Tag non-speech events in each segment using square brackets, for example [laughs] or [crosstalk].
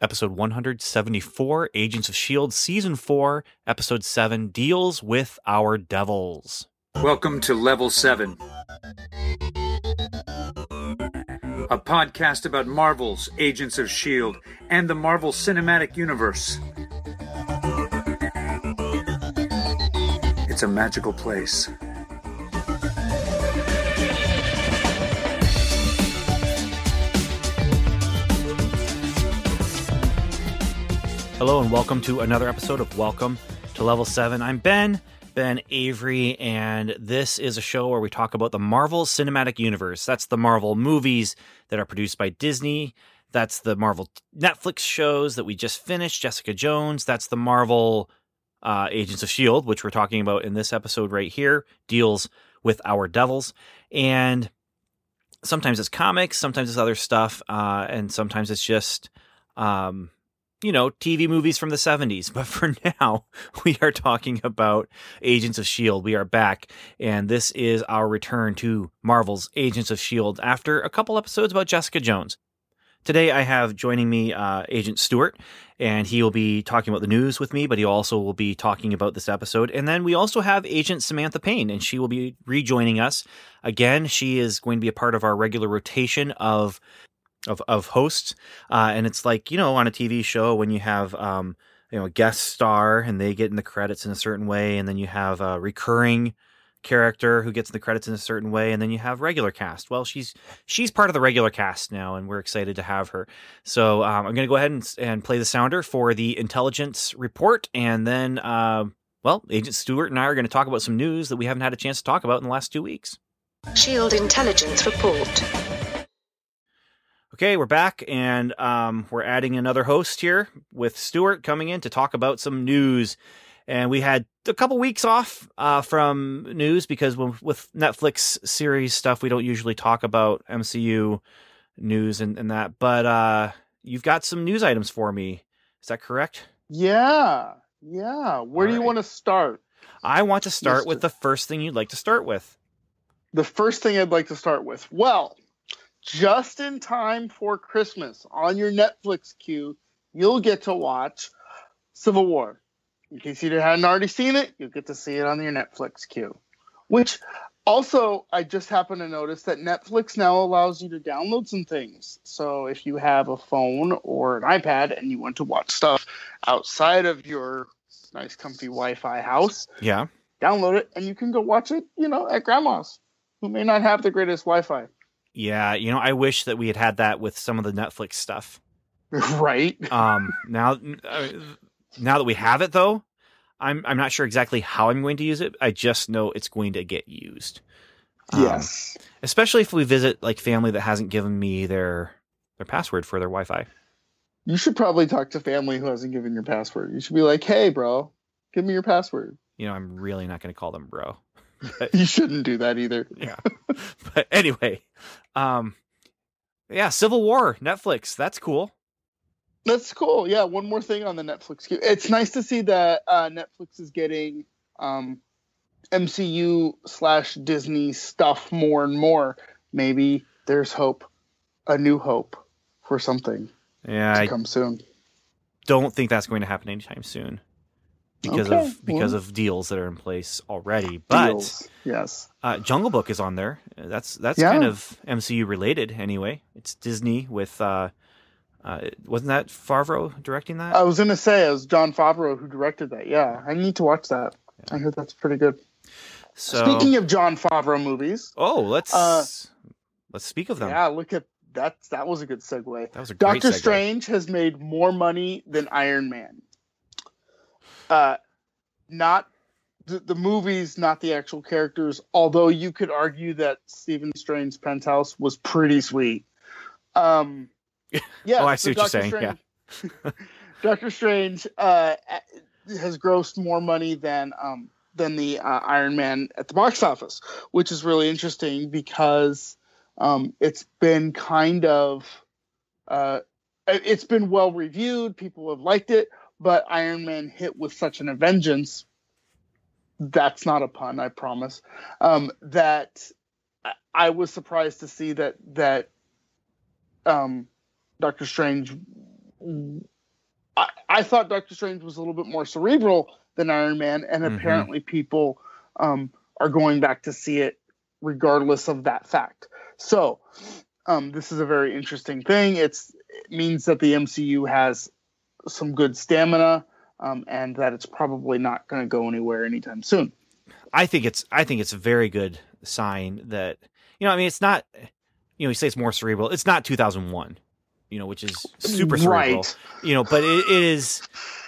episode 174, Agents of S.H.I.E.L.D., season 4, episode 7, deals with our devils. Welcome to Level 7, a podcast about Marvel's Agents of S.H.I.E.L.D. and the Marvel Cinematic Universe. It's a magical place. Hello and welcome to another episode of Welcome to Level 7. I'm Ben, Ben Avery, and this is a show where we talk about the Marvel Cinematic Universe. That's the Marvel movies that are produced by Disney. That's the Marvel Netflix shows that we just finished, Jessica Jones. That's the Marvel uh, Agents of S.H.I.E.L.D., which we're talking about in this episode right here, deals with our devils. And sometimes it's comics, sometimes it's other stuff, uh, and sometimes it's just. Um, you know, TV movies from the 70s. [laughs] But for now, we are talking about Agents of S.H.I.E.L.D. We are back, and this is our return to Marvel's Agents of S.H.I.E.L.D. after a couple episodes about Jessica Jones. Today, I have joining me uh, Agent Stewart, and he will be talking about the news with me, but he also will be talking about this episode. And then we also have Agent Samantha Payne, and she will be rejoining us. Again, she is going to be a part of our regular rotation of of of hosts, uh, and it's like you know on a TV show when you have um, you know a guest star and they get in the credits in a certain way, and then you have a recurring character who gets in the credits in a certain way, and then you have regular cast. Well, she's she's part of the regular cast now, and we're excited to have her. So um, I'm going to go ahead and, and play the sounder for the intelligence report, and then. Uh, well, Agent Stewart and I are going to talk about some news that we haven't had a chance to talk about in the last two weeks. Shield Intelligence Report. Okay, we're back, and um, we're adding another host here with Stuart coming in to talk about some news. And we had a couple weeks off uh, from news because with Netflix series stuff, we don't usually talk about MCU news and, and that. But uh, you've got some news items for me. Is that correct? Yeah, yeah. Where All do you right. want to start? I want to start Mister- with the first thing you'd like to start with. The first thing I'd like to start with. Well, just in time for Christmas on your Netflix queue, you'll get to watch Civil War. In case you hadn't already seen it, you'll get to see it on your Netflix queue. Which also, I just happened to notice that Netflix now allows you to download some things. So if you have a phone or an iPad and you want to watch stuff outside of your nice, comfy Wi Fi house, Yeah. download it and you can go watch it, you know, at grandma's who may not have the greatest Wi-Fi. Yeah. You know, I wish that we had had that with some of the Netflix stuff. [laughs] right? um now uh, now that we have it though i'm i'm not sure exactly how i'm going to use it i just know it's going to get used Um, yes. especially if we visit like family that hasn't given me their their password for their wi-fi You should probably talk to family who hasn't given your password. You should be like, "Hey, bro, give me your password." you know i'm really not going to call them bro [laughs] You shouldn't do that either. yeah but anyway um yeah civil war netflix that's cool That's cool. Yeah, one more thing on the Netflix queue. It's nice to see that uh, Netflix is getting um, MCU slash Disney stuff more and more. Maybe there's hope, a new hope for something yeah to i come soon. don't think that's going to happen anytime soon because Okay, of because well. of deals that are in place already but Deals. yes. Uh, Jungle Book is on there. That's that's Yeah. kind of MCU related anyway. It's Disney with uh, uh, wasn't that Favreau directing that? I was gonna say it was Jon Favreau who directed that. Yeah, I need to watch that. I heard that's pretty good. so Speaking of Jon Favreau movies, oh, let's uh, let's speak of them. yeah, look at that. That was a good segue. That was a great Doctor. Strange has made more money than Iron Man. Uh, not the, the movies, not the actual characters. Although you could argue that Stephen Strange's penthouse was pretty sweet. Um, [laughs] yeah. Oh, I see so what you're saying, Strange, [laughs] Doctor Strange uh, has grossed more money than um, than the uh, Iron Man at the box office, which is really interesting because um, it's been kind of uh, it's been well reviewed. People have liked it, but Iron Man hit with such an vengeance. That's not a pun, I promise. Um, that I- was surprised to see that that um, Doctor Strange I, I thought Doctor Strange was a little bit more cerebral than Iron Man, and Mhm. apparently people um, are going back to see it regardless of that fact. So, um, this is a very interesting thing. It's, it means that the MCU has some good stamina, um, and that it's probably not going to go anywhere anytime soon. I think it's I think it's a very good sign that you know I mean it's not you know you say it's more cerebral it's not 2001 you know which is super cerebral Right. you know but it, it is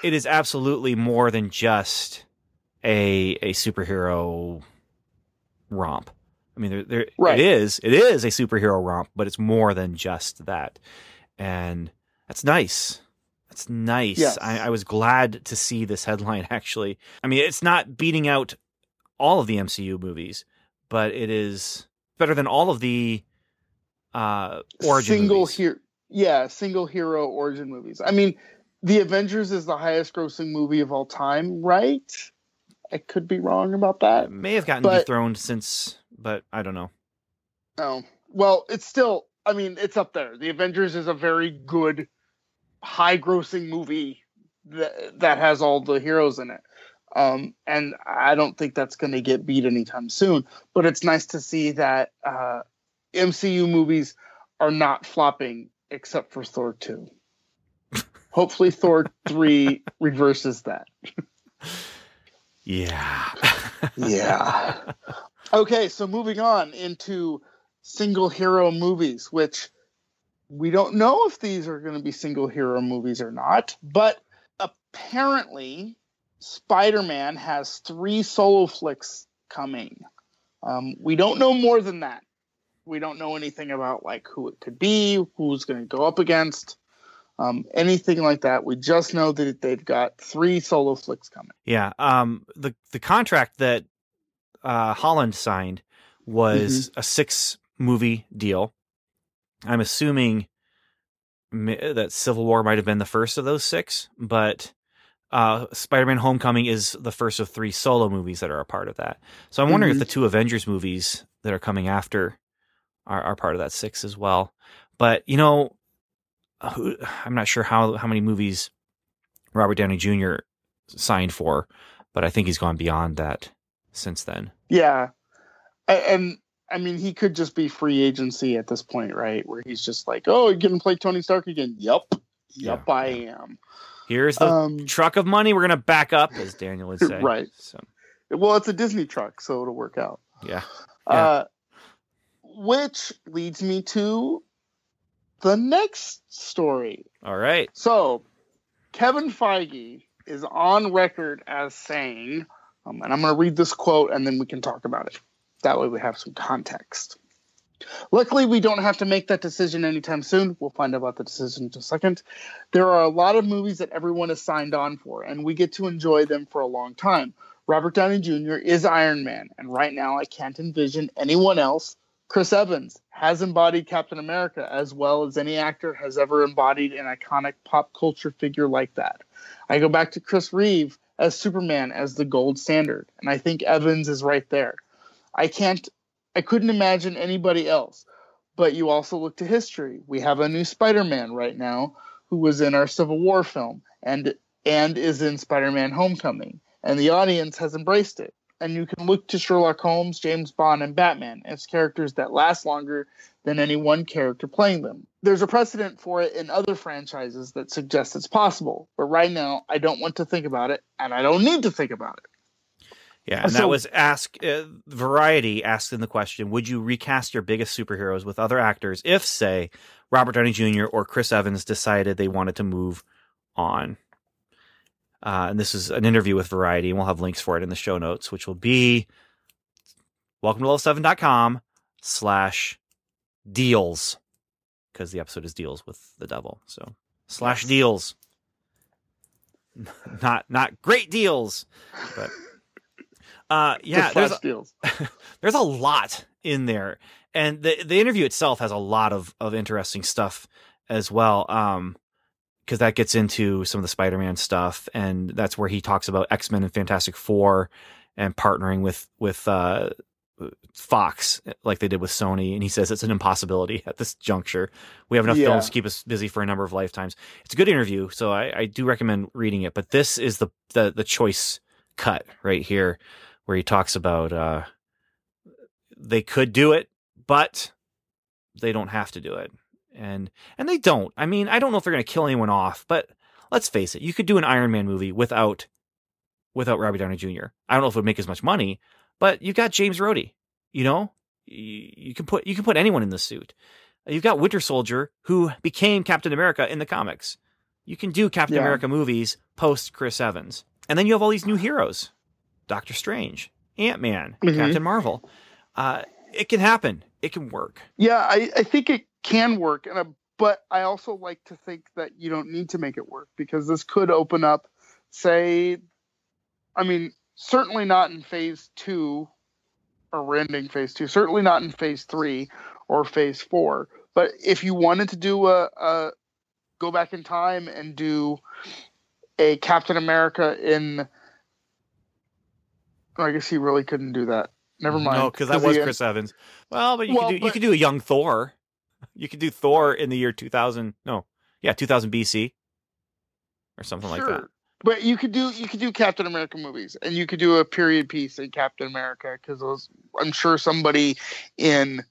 it is absolutely more than just a a superhero romp I mean there, there Right. it is it is a superhero romp but it's more than just that and that's nice that's nice. I, I was glad to see this headline [laughs] actually I mean it's not beating out all of the MCU movies, but it is better than all of the uh origin single movies. hero yeah single hero origin movies i mean the avengers is the highest grossing movie of all time right i could be wrong about that It may have gotten but- dethroned since, but I don't know. oh well it's still i mean it's up there the avengers is a very good high grossing movie that, that has all the heroes in it um, and i don't think that's going to get beat anytime soon but it's nice to see that uh, mcu movies are not flopping except for thor 2 [laughs] hopefully thor 3 reverses that Yeah. [laughs] yeah. Okay, so moving on into single hero movies, which we don't know if these are going to be single hero movies or not, but apparently Spider Man has three solo flicks coming. Um, we don't know more than that. We don't know anything about like who it could be, who's going to go up against, um, anything like that. We just know that they've got three solo flicks coming. yeah. Um the the contract that uh Holland signed was Mm-hmm. a six movie deal. I'm assuming that Civil War might have been the first of those six, but uh, Spider-Man: Homecoming is the first of three solo movies that are a part of that. So I'm wondering Mhm. if the two Avengers movies that are coming after are, are part of that six as well. But you know, [sighs] I'm not sure how how many movies Robert Downey Jr. signed for, but I think he's gone beyond that since then. Yeah, and I mean he could just be free agency at this point, right? Where he's just like, "Oh, you're gonna play Tony Stark again?" Yup, yup, Yeah, I am. Here's the Um, truck of money we're gonna back up, as Daniel would [laughs] say. Right. So well, it's a Disney truck, so it'll work out. yeah. Yeah. Uh, which leads me to the next story. All right. So, Kevin Feige is on record as saying, um, and I'm going to read this quote and then we can talk about it. That way we have some context. Luckily, we don't have to make that decision anytime soon. We'll find out about the decision in a second. There are a lot of movies that everyone has signed on for, and we get to enjoy them for a long time. Robert Downey Jr. is Iron Man, and right now I can't envision anyone else. Chris Evans has embodied Captain America as well as any actor has ever embodied an iconic pop culture figure like that. I go back to Chris Reeve as Superman as the gold standard, and I think Evans is right there. I can't I couldn't imagine anybody else. But you also look to history. We have a new Spider-Man right now who was in our Civil War film and and is in Spider-Man Homecoming, and the audience has embraced it. And you can look to Sherlock Holmes, James Bond, and Batman as characters that last longer than any one character playing them. There's a precedent for it in other franchises that suggests it's possible, but right now I don't want to think about it, and I don't need to think about it. Yeah, and So- that was ask uh, Variety asked in the question: Would you recast your biggest superheroes with other actors if, say, Robert Downey Jr. or Chris Evans decided they wanted to move on? Uh, and this is an interview with Variety, and we'll have links for it in the show notes, which will be welcome to level7.com slash deals because the episode is deals with the devil. So slash deals. [laughs] Not not great deals, but uh yeah, The there's deals. [laughs] there's a lot in there and the the interview itself has a lot of of interesting stuff as well um because that gets into some of the spider-man stuff and that's where he talks about x-men and fantastic four and partnering with with uh Fox like they did with Sony, and he says it's an impossibility [laughs] at this juncture. We have enough Yeah. films to keep us busy for a number of lifetimes. It's a good interview, so I, I do recommend reading it. But this is the, the the choice cut right here, where he talks about uh, they could do it, but they don't have to do it, and and they don't. I mean, I don't know if they're going to kill anyone off, but let's face it, you could do an Iron Man movie without without Robert Downey Jr. I don't know if it would make as much money, but you've got James Rhodey. You know, you, you can put you can put anyone in the suit. You've got Winter Soldier, who became Captain America in the comics. You can do Captain Yeah. America movies post Chris Evans, and then you have all these new heroes: Doctor Strange, Ant Man, Mhm. Captain Marvel. Uh, it can happen. It can work. Yeah, I, I think it can work, and I, but I also like to think that you don't need to make it work because this could open up, say, I mean, certainly not in phase two, or we're ending phase two. Certainly not in phase three or phase four. But if you wanted to do a, a go back in time and do a Captain America in, I guess he really couldn't do that. Never mind. No, because that was he- Chris Evans. Well, but you Well, could do you could do a young Thor. You could do Thor in the year two thousand. No, yeah, two thousand BC, or something like that. But you could do you could do Captain America movies, and you could do a period piece in Captain America because I'm sure somebody in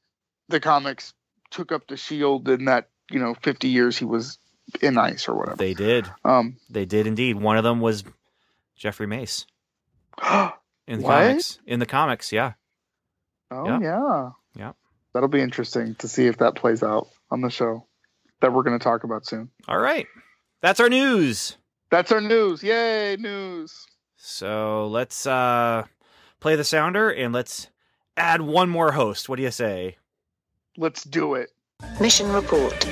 the comics took up the shield in that you know 50 years he was in ice or whatever. They did. Um, They did indeed. One of them was Jeffrey Mace [gasps] [gasps] in the What? comics. In the comics, yeah. Yeah. yeah, Yeah. That'll be interesting to see if that plays out on the show that we're going to talk about soon. All right, that's our news. That's our news. Yay, news! So let's uh play the sounder and let's add one more host. What do you say? Let's do it. Mission report.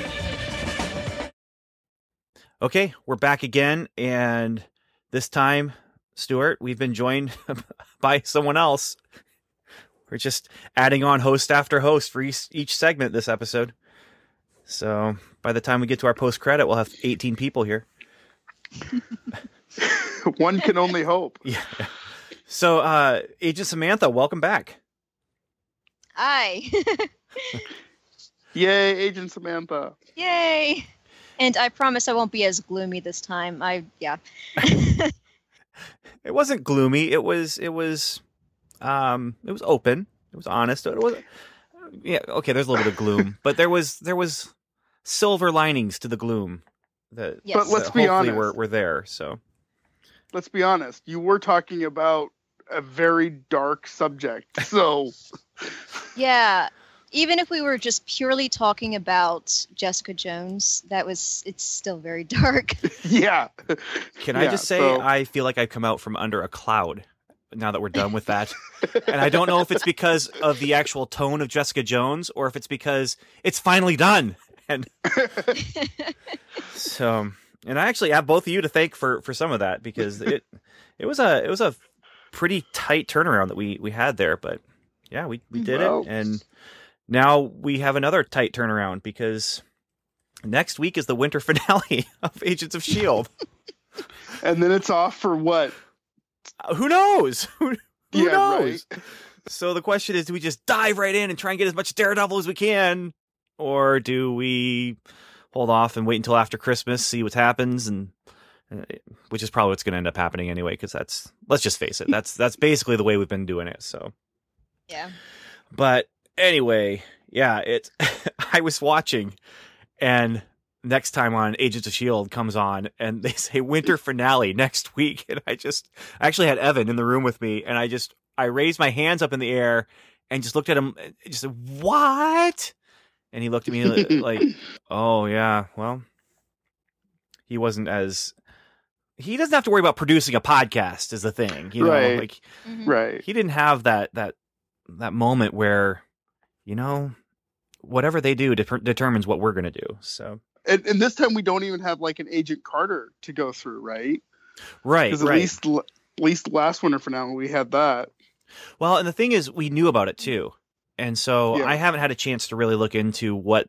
Okay, we're back again, and this time, Stuart, we've been joined [laughs] by someone else. We're just adding on host after host for each, each segment this episode. So by the time we get to our post credit, we'll have 18 people here. [laughs] One can only hope. Yeah. So, uh, Agent Samantha, welcome back. Hi. [laughs] Yay, Agent Samantha. Yay. And I promise I won't be as gloomy this time. I yeah. It wasn't gloomy. It was. It was. Um. It was open. It was honest. It was. Yeah. Okay. There's a little bit of gloom, [laughs] but there was there was silver linings to the gloom. That Yes. But let's that be hopefully honest. We're, we're there. So let's be honest, you were talking about a very dark subject. So, [laughs] Yeah. Even if we were just purely talking about Jessica Jones, that was it's still very [laughs] dark. [laughs] yeah. can I just say so- I feel like I've come out from under a cloud now that we're done with that. [laughs] and I don't know if it's because of the actual tone of Jessica Jones or if it's because it's finally done. And so, and I actually have both of you to thank for for some of that because it it was a it was a pretty tight turnaround that we we had there. But yeah, we we did Well- it, and now we have another tight turnaround because next week is the winter [laughs] finale of Agents of Shield. [laughs] And then it's off for what? Uh, Who knows? [laughs] Who, who Yeah, knows? So the question is, do we just dive right in and try and get as much Daredevil as we can, or do we hold off and wait until after Christmas, see what happens, and uh, which is probably what's going to end up happening anyway? Because that's let's just face it, that's that's basically the way we've been doing it. So, yeah. but anyway, yeah, it. [laughs] I was watching, and next time on Agents of Shield comes on, and they [laughs] say winter finale next week, and I just I actually had Evan in the room with me, and I just I raised my hands up in the air and just looked at him, and just said, "What?" And he looked at me [laughs] like, "Oh yeah, well." He wasn't as he doesn't have to worry about producing a podcast is the thing, you know. Right. Like Mhm. right. he didn't have that that that moment where you know whatever they do de- determines what we're going to do so And, and this time we don't even have like an Agent Carter to go through, right? right Because at right least l- at least last winter for now we had that. well and the thing is we knew about it too and so Yeah. i haven't had a chance to really look into what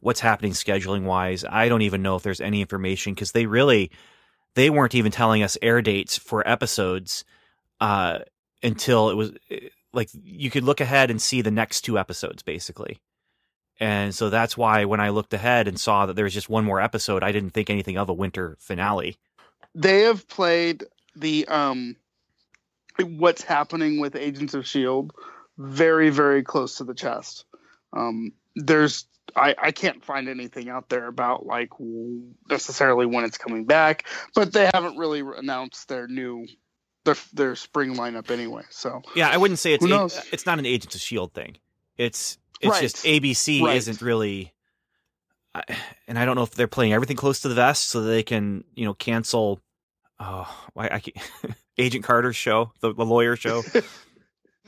what's happening scheduling wise i don't even know if there's any information because they really they weren't even telling us air dates for episodes uh until it was like you could look ahead and see the next two episodes basically. And so that's why when I looked ahead and saw that there was just one more episode, I didn't think anything of a winter finale. They have played the um what's happening with Agents of Shield very very close to the chest. Um there's I, I can't find anything out there about like necessarily when it's coming back, but they haven't really announced their new their their spring lineup anyway. So Yeah, I wouldn't say it's a, it's not an Agents of Shield thing. It's it's Right. just ABC Right. isn't really I, and I don't know if they're playing everything close to the vest so that they can, you know, cancel oh, why I can't, [laughs] Agent Carter's show, the, the lawyer show. [laughs]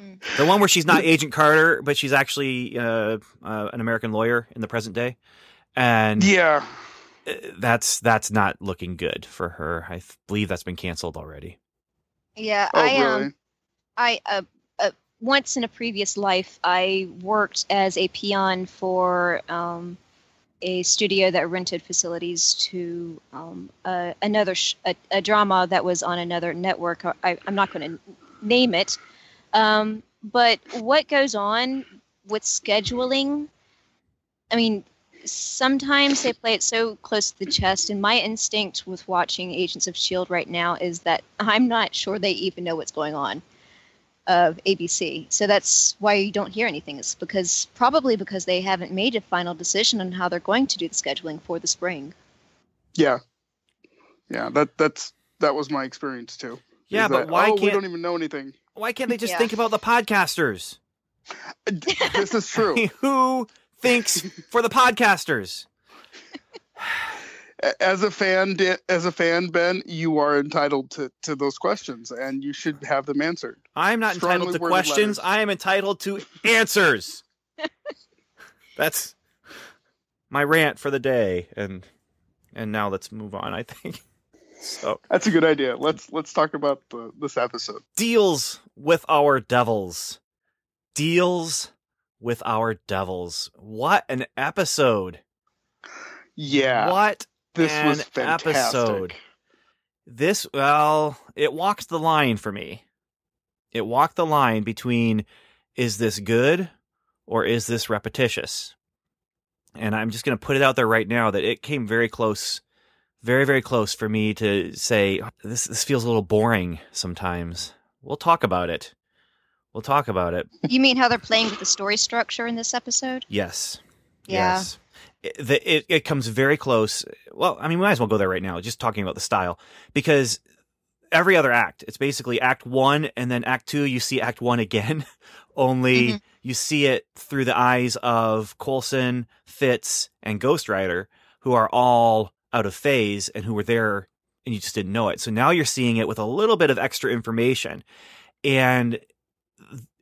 Mm. The one where she's not Agent Carter, but she's actually uh, uh, an American lawyer in the present day, and yeah, that's that's not looking good for her. I th- believe that's been canceled already. Yeah, oh I um really? I uh, uh, once in a previous life I worked as a peon for um, a studio that rented facilities to um, uh, another sh- a, a drama that was on another network. I, I'm not going to name it, um, but what goes on with scheduling? I mean, sometimes they play it so close to the chest, and my instinct with watching Agents of Shield right now is that I'm not sure they even know what's going on of ABC. So that's why you don't hear anything. It's because probably because they haven't made a final decision on how they're going to do the scheduling for the spring. Yeah, yeah. That that's that was my experience too. Yeah, but that, why oh, we can't don't even know anything? why can't they just Yeah. think about the podcasters? [laughs] this is true. [laughs] Who thinks for the podcasters? As a fan, as a fan, Ben, you are entitled to to those questions, and you should have them answered. I'm not Strongly entitled to questions. letters. I am entitled to answers. [laughs] That's my rant for the day, and and now let's move on. I think so. That's a good idea. Let's let's talk about the, this episode. Deals with our devils. Deals with our devils. What an episode! Yeah, What this an was fantastic. episode. This, well, it walks the line for me. It walked the line between is this good or is this repetitious? And I'm just going to put it out there right now that it came very close, very, very close for me to say this, this feels a little boring sometimes. We'll talk about it. We'll talk about it. You mean how they're playing with the story structure in this episode? Yes. Yeah. Yes. It, it it comes very close. Well, I mean, we might as well go there right now, just talking about the style, because every other act, it's basically Act One, and then Act Two, you see Act One again, [laughs] only Mhm. you see it through the eyes of Coulson, Fitz, and Ghost Rider, who are all out of phase and who were there, and you just didn't know it. So now you're seeing it with a little bit of extra information, and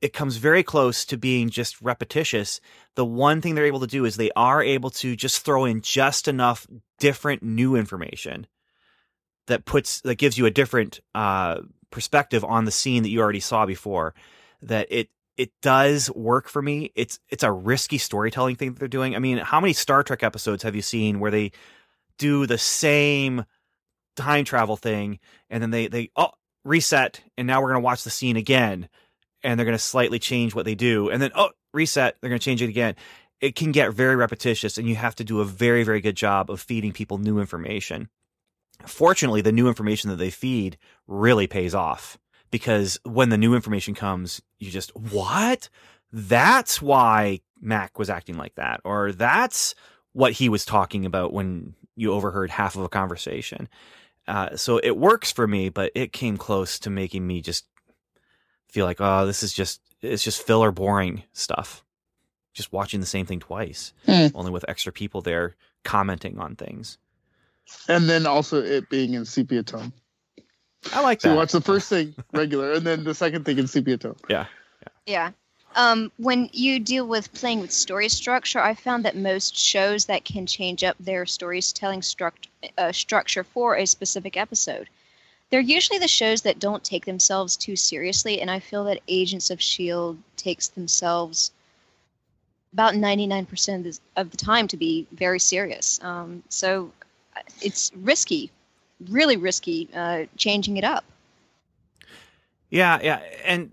it comes very close to being just repetitious the one thing they're able to do is they are able to just throw in just enough different new information that puts that gives you a different uh, perspective on the scene that you already saw before. That it it does work for me. It's it's a risky storytelling thing that they're doing. I mean, how many Star Trek episodes have you seen where they do the same time travel thing and then they they oh reset and now we're going to watch the scene again and they're going to slightly change what they do and then oh reset they're going to change it again. It can get very repetitious and you have to do a very very good job of feeding people new information. Fortunately the new information that they feed really pays off because when the new information comes you just what? That's why mac was acting like that or that's what he was talking about when you overheard half of a conversation. Uh, so it works for me but it came close to making me just feel like oh this is just it's just filler boring stuff just watching the same thing twice Hmm. only with extra people there commenting on things And then also it being in sepia tone. i like So that you watch the [laughs] first thing regular, and then the second thing in sepia tone. Yeah. Yeah. yeah. Um, when you deal with playing with story structure, I found that most shows that can change up their storytelling struct- uh, structure for a specific episode, they're usually the shows that don't take themselves too seriously, and I feel that Agents of S.H.I.E.L.D. Takes themselves about 99% of the, time to be very serious. Um, so uh, it's risky, really risky, uh, changing it up. Yeah, yeah, and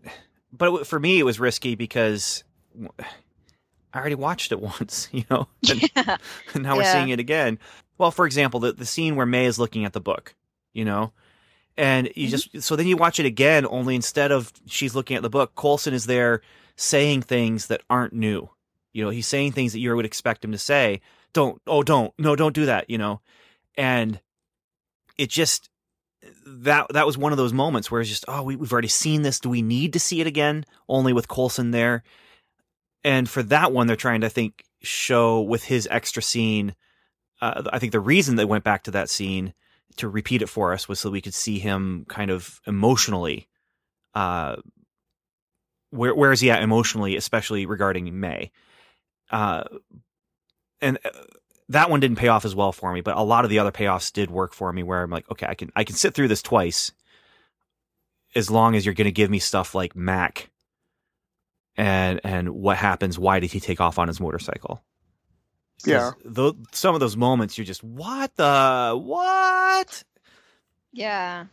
but for me, it was risky because I already watched it [laughs] once, you know, [laughs] and, Yeah. and now we're Yeah. seeing it again. Well, for example, the the scene where May is looking at the book, you know, and you Mhm. just so then you watch it again. Only instead of she's looking at the book, Coulson is there saying things that aren't new. You know, he's saying things that you would expect him to say. Don't, oh, don't, no, don't do that. You know, and it just that that was one of those moments where it's just oh we, we've already seen this do we need to see it again only with coulson there and for that one they're trying to I think show with his extra scene uh, i think the reason they went back to that scene to repeat it for us was so we could see him kind of emotionally uh where where is he at emotionally especially regarding may uh and uh, that one didn't pay off as well for me, but a lot of the other payoffs did work for me where I'm like, okay, I can I can sit through this twice as long as you're going to give me stuff like Mac and and what happens why did he take off on his motorcycle? 'Cause Yeah. tho- some of those moments you're just what the what? Yeah,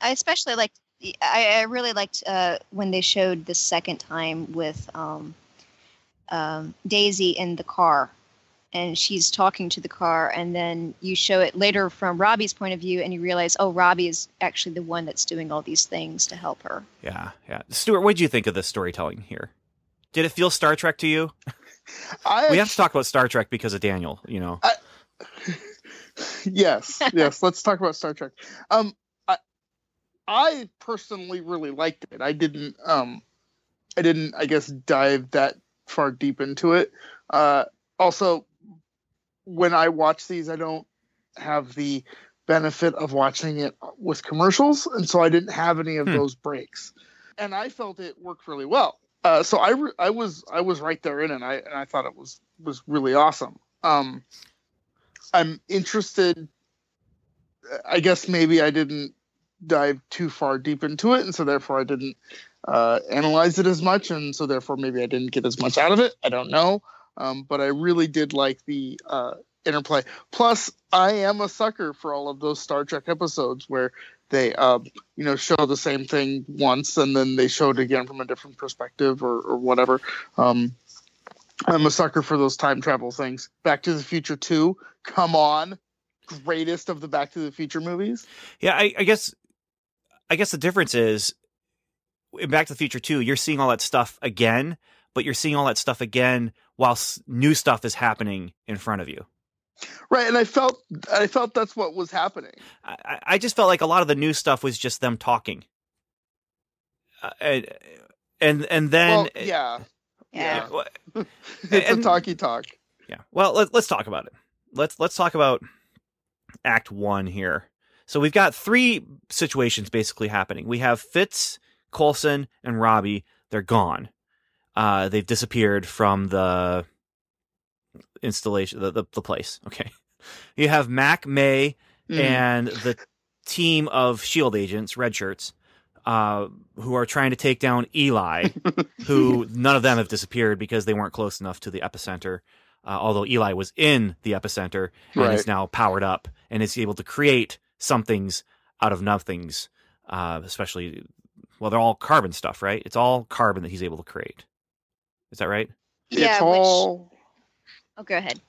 I especially liked. I, I really liked uh, when they showed the second time with um, um, Daisy in the car, and she's talking to the car, and then you show it later from Robbie's point of view, and you realize, oh, Robbie is actually the one that's doing all these things to help her. Yeah, yeah. Stuart, what did you think of the storytelling here? Did it feel Star Trek to you? [laughs] I We have to talk about Star Trek because of Daniel, you know. [laughs] yes, [laughs] yes. Let's talk about Star Trek. Um, I, I personally really liked it. I didn't, um, I didn't, I guess, dive that far deep into it. Uh, also, when I watch these, I don't have the benefit of watching it with commercials, and so I didn't have any of Hmm. those breaks. And I felt it worked really well. Uh, so I, I was, I was right there in it. And I, and I thought it was, was really awesome. Um, I'm interested. I guess maybe I didn't dive too far deep into it, and so therefore I didn't uh, analyze it as much, and so therefore maybe I didn't get as much out of it. I don't know, um, but I really did like the uh, interplay. Plus, I am a sucker for all of those Star Trek episodes where they, uh, you know, show the same thing once and then they show it again from a different perspective or, or whatever. Um, I'm a sucker for those time travel things. Back to the Future 2, come on. Greatest of the Back to the Future movies. Yeah, I, I guess I guess the difference is in Back to the Future 2, you're seeing all that stuff again, but you're seeing all that stuff again while s- new stuff is happening in front of you. Right, and I felt I felt that's what was happening. I, I- I just felt like a lot of the new stuff was just them talking. Uh, and and and then well, yeah, Yeah. Well, [laughs] it's And- a talky talk. Yeah. Well, let, let's talk about it. Let's let's talk about Act One here. So we've got three situations basically happening. We have Fitz, Coulson, and Robbie. They're gone. Uh, they've disappeared from the installation, the, the the place. Okay. [laughs] You have Mac, May, Mm. and the team of Shield agents, red shirts, uh, who are trying to take down Eli, [laughs] who none of them have disappeared because they weren't close enough to the epicenter. Uh, although Eli was in the epicenter and Right. is now powered up and is able to create somethings out of nothings. Uh, especially, well, they're all carbon stuff, right? It's all carbon that he's able to create. Is that right? Yeah, it's which- all. Oh, go ahead.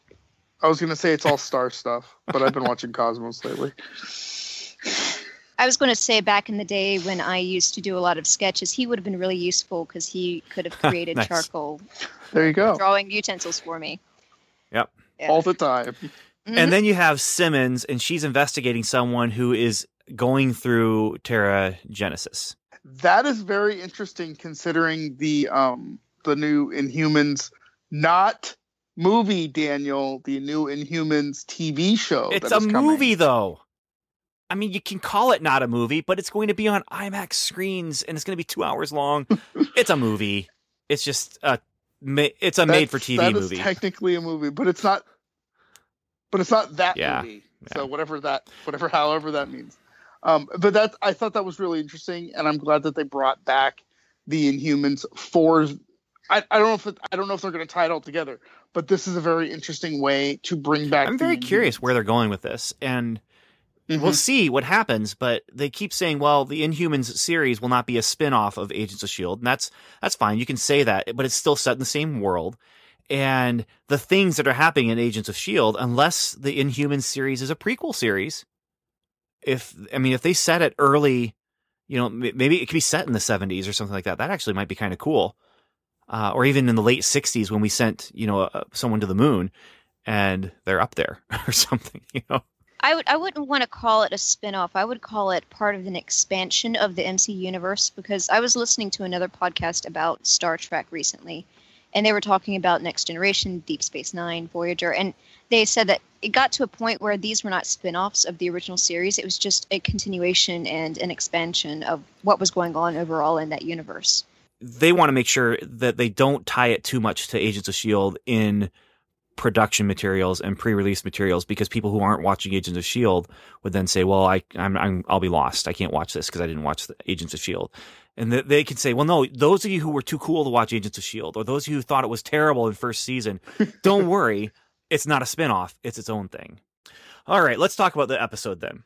I was gonna say it's all star stuff, but I've been [laughs] watching Cosmos lately. I was going to say back in the day when I used to do a lot of sketches, he would have been really useful because he could have [laughs] created Nice. charcoal There you go. drawing utensils for me. Yep. Yeah. All the time. Mhm. And then you have Simmons, and she's investigating someone who is going through Terra Genesis. That is very interesting considering the um the new Inhumans not movie Daniel, the new Inhumans TV show. it's a movie, though. I mean, you can call it not a movie, but it's going to be on IMAX screens, and it's going to be two hours long. [laughs] it's a movie. It's just a, it's a made-for-TV movie. technically a movie, but it's not. But it's not that Yeah, movie. yeah. So whatever that, whatever, however that means. Um, but that I thought that was really interesting, and I'm glad that they brought back the Inhumans for. I, I don't know if it, I don't know if they're going to tie it all together, but this is a very interesting way to bring back. I'm very curious where they're going with this, and we'll mm-hmm. see what happens, but they keep saying, well, the Inhumans series will not be a spin-off of Agents of Shield, and that's that's fine. You can say that, but it's still set in the same world. And the things that are happening in Agents of Shield, unless the Inhumans series is a prequel series, if I mean if they set it early, you know, maybe it could be set in the 70s or something like that. That actually might be kind of cool. Uh, or even in the late 60s when we sent, you know, uh, someone to the moon and they're up there [laughs] or something, you know. I would I wouldn't want to call it a spin-off. I would call it part of an expansion of the MC universe because I was listening to another podcast about Star Trek recently and they were talking about Next Generation, Deep Space 9, Voyager and they said that it got to a point where these were not spin-offs of the original series. It was just a continuation and an expansion of what was going on overall in that universe. They want to make sure that they don't tie it too much to Agents of Shield in production materials and pre-release materials because people who aren't watching Agents of Shield would then say, "Well, I I'm, I'm I'll be lost. I can't watch this because I didn't watch the Agents of Shield." And th- they can say, "Well, no, those of you who were too cool to watch Agents of Shield or those of you who thought it was terrible in first season, [laughs] don't worry, it's not a spin-off. It's its own thing." All right, let's talk about the episode then.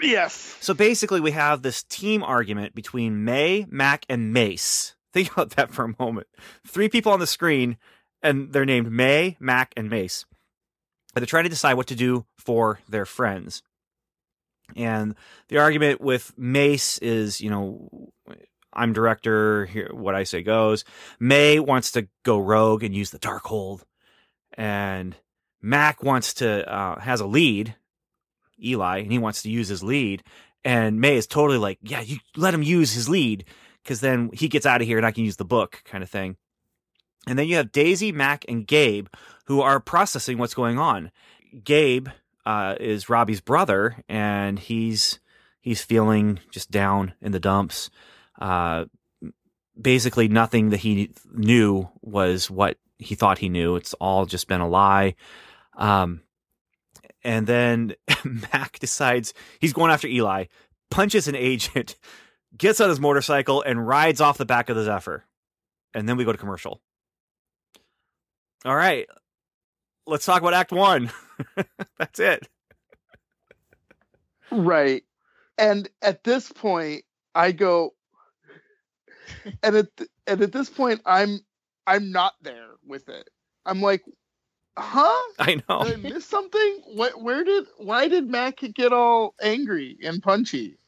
Yes. So basically, we have this team argument between May, Mac, and Mace. Think about that for a moment. Three people on the screen, and they're named May, Mac, and Mace. And they're trying to decide what to do for their friends. And the argument with Mace is, you know, I'm director, here what I say goes. May wants to go rogue and use the Darkhold. And Mac wants to uh, has a lead, Eli, and he wants to use his lead. And May is totally like, yeah, you let him use his lead because then he gets out of here and I can use the book kind of thing. And then you have Daisy, Mac, and Gabe who are processing what's going on. Gabe uh, is Robbie's brother, and he's he's feeling just down in the dumps. Uh, basically, nothing that he knew was what he thought he knew. It's all just been a lie. Um, and then [laughs] Mac decides he's going after Eli, punches an agent, gets on his motorcycle, and rides off the back of the Zephyr. And then we go to commercial. All right, let's talk about Act One. [laughs] That's it. Right. And at this point, I go, and at th- and at this point, I'm I'm not there with it. I'm like, huh? I know. Did I miss something? What? Where did? Why did Mac get all angry and punchy?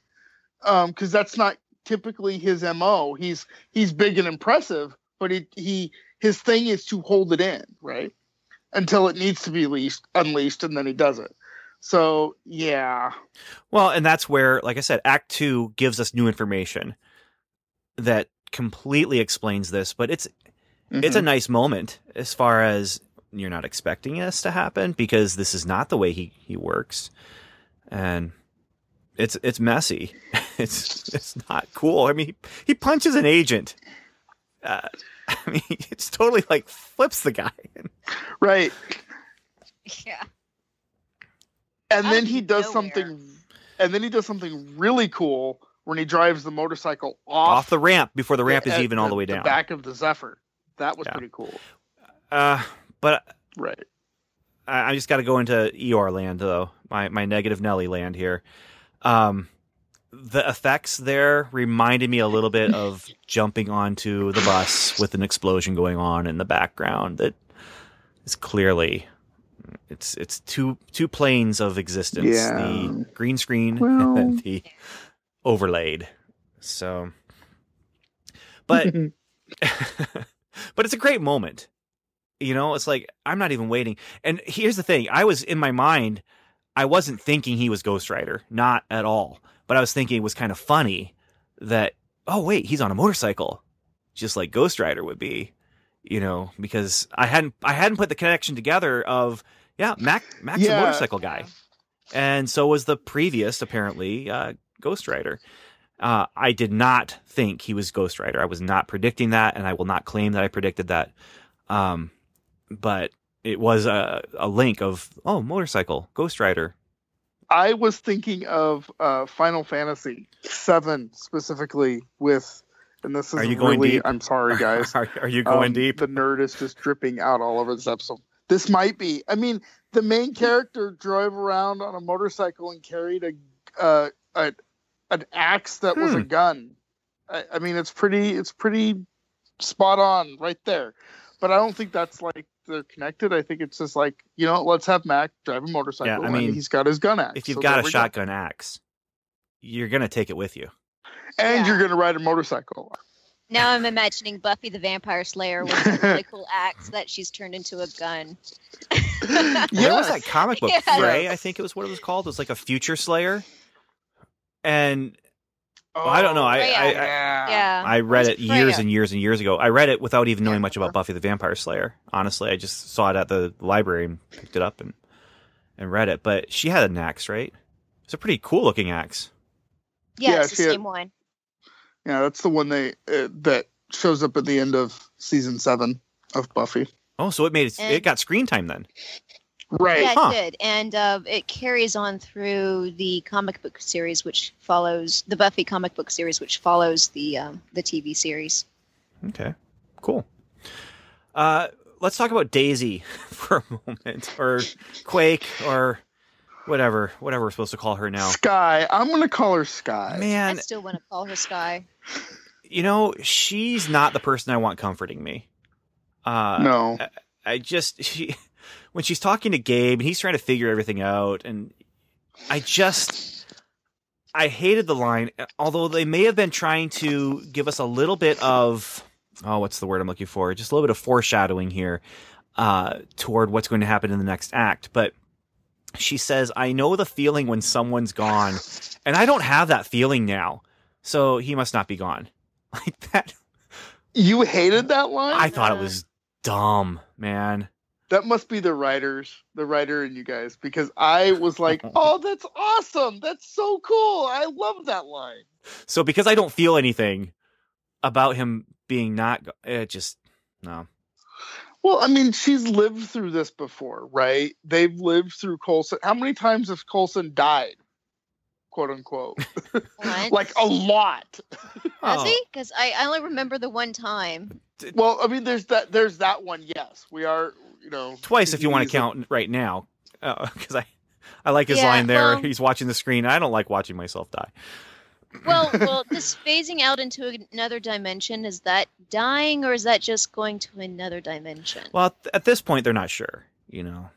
Um, because that's not typically his mo. He's he's big and impressive, but he he his thing is to hold it in, right? Until it needs to be leashed, unleashed, and then he does it. So yeah, Well, and that's where, like I said, Act Two gives us new information that completely explains this. But it's it's a nice moment as far as you're not expecting this to happen because this is not the way he he works, and it's it's messy. [laughs] It's it's not cool. I mean, he, he punches an agent. Uh, [laughs] I mean, it's totally like flips the guy. [laughs] right. Yeah. And Out then he does nowhere. something, and then he does something really cool when he drives the motorcycle off, Off the ramp before the ramp is at even all the way down. back of the Zephyr. That was Yeah. pretty cool. Uh, but Right. I, I just got to go into ER land though. My my negative Nelly land here. Um, the effects there reminded me a little bit of jumping onto the bus with an explosion going on in the background. That is clearly it's it's two two planes of existence: Yeah. the green screen [laughs] Well- and the overlaid. So, but [laughs] [laughs] but it's a great moment. You know, it's like I'm not even waiting. And here's the thing: I was in my mind, I wasn't thinking he was Ghost Rider, not at all. But I was thinking it was kind of funny that oh wait, he's on a motorcycle, just like Ghost Rider would be. You know, because I hadn't I hadn't put the connection together of yeah, Mac Mac's Yeah. a motorcycle guy, and so was the previous apparently uh, Ghost Rider. Uh, I did not think he was Ghost Rider. I was not predicting that, and I will not claim that I predicted that. Um, but it was a, a link of oh motorcycle Ghost Rider. I was thinking of uh, Final Fantasy Seven specifically with, and this is Are you going really. deep? I'm sorry, [laughs] guys. Are, are you going Um, deep? The nerd is just dripping out all over this episode. This might be. I mean, the main character drove around on a motorcycle and carried a uh, a an axe that was a Hmm. gun. I, I mean, it's pretty it's pretty spot on right there. But I don't think that's like they're connected. I think it's just like you know, let's have Mac drive a motorcycle. Yeah, I mean, and he's got his gun axe. If you've so got a we go. shotgun axe, you're gonna take it with you. and Yeah. you're gonna ride a motorcycle. Now I'm imagining Buffy the Vampire Slayer with a really [laughs] cool axe that she's turned into a gun. Well, [laughs] There was Yes. that comic book, [laughs] Yes. Fray, I think it was what it was called. It was like a Future Slayer, and Well, I don't know. I- Freya. I- I- Yeah. I read it it years and years and years ago. I read it without even knowing Can't much about. Buffy the Vampire Slayer. Honestly, I just saw it at the library and picked it up and and read it. But she had an axe, right? It's a pretty cool looking axe. yeah, Yeah, it's the she had- same one. Yeah, that's the one they uh, that shows up at the end of season seven of Buffy. Oh, so it made it, And- it got screen time then. Right. Yeah, it Huh. did, and uh, it carries on through the comic book series, which follows the Buffy comic book series, which follows the um, the TV series. Okay, cool. Uh, let's talk about Daisy [laughs] for a moment, or Quake, or whatever, whatever we're supposed to call her now. Sky. I'm gonna call her Sky. Man, I still want to call her Sky. you know she's not the person I want comforting me. Uh, no. I just [laughs] she when she's talking to Gabe and he's trying to figure everything out and I just I hated the line although they may have been trying to give us a little bit of oh what's the word I'm looking for? Just a little bit of foreshadowing here uh toward what's going to happen in the next act. But she says I know the feeling when someone's gone and I don't have that feeling now so he must not be gone. [laughs] Like that. You hated that line? I thought it was dumb man That must be the writers, the writer and you guys, because I was [laughs] like, "Oh, that's awesome! That's so cool! I love that line." So because I don't feel anything about him being not, it just no. Well, I mean, she's lived through this before, right? They've lived through Coulson. How many times has Coulson died, quote unquote? [laughs] Like a lot. Has Oh. he? Because I, I only remember the one time. Well, I mean, there's that. There's that one. Yes, we are. You know, twice if you want to he's a- count right now, oh, [laughs] because I I like his Yeah, line there. well- He's watching the screen. I don't like watching myself die. Well, [laughs] well, this phasing out into another dimension is that dying, or is that just going to another dimension? Well, th- at this point, they're not sure. You know,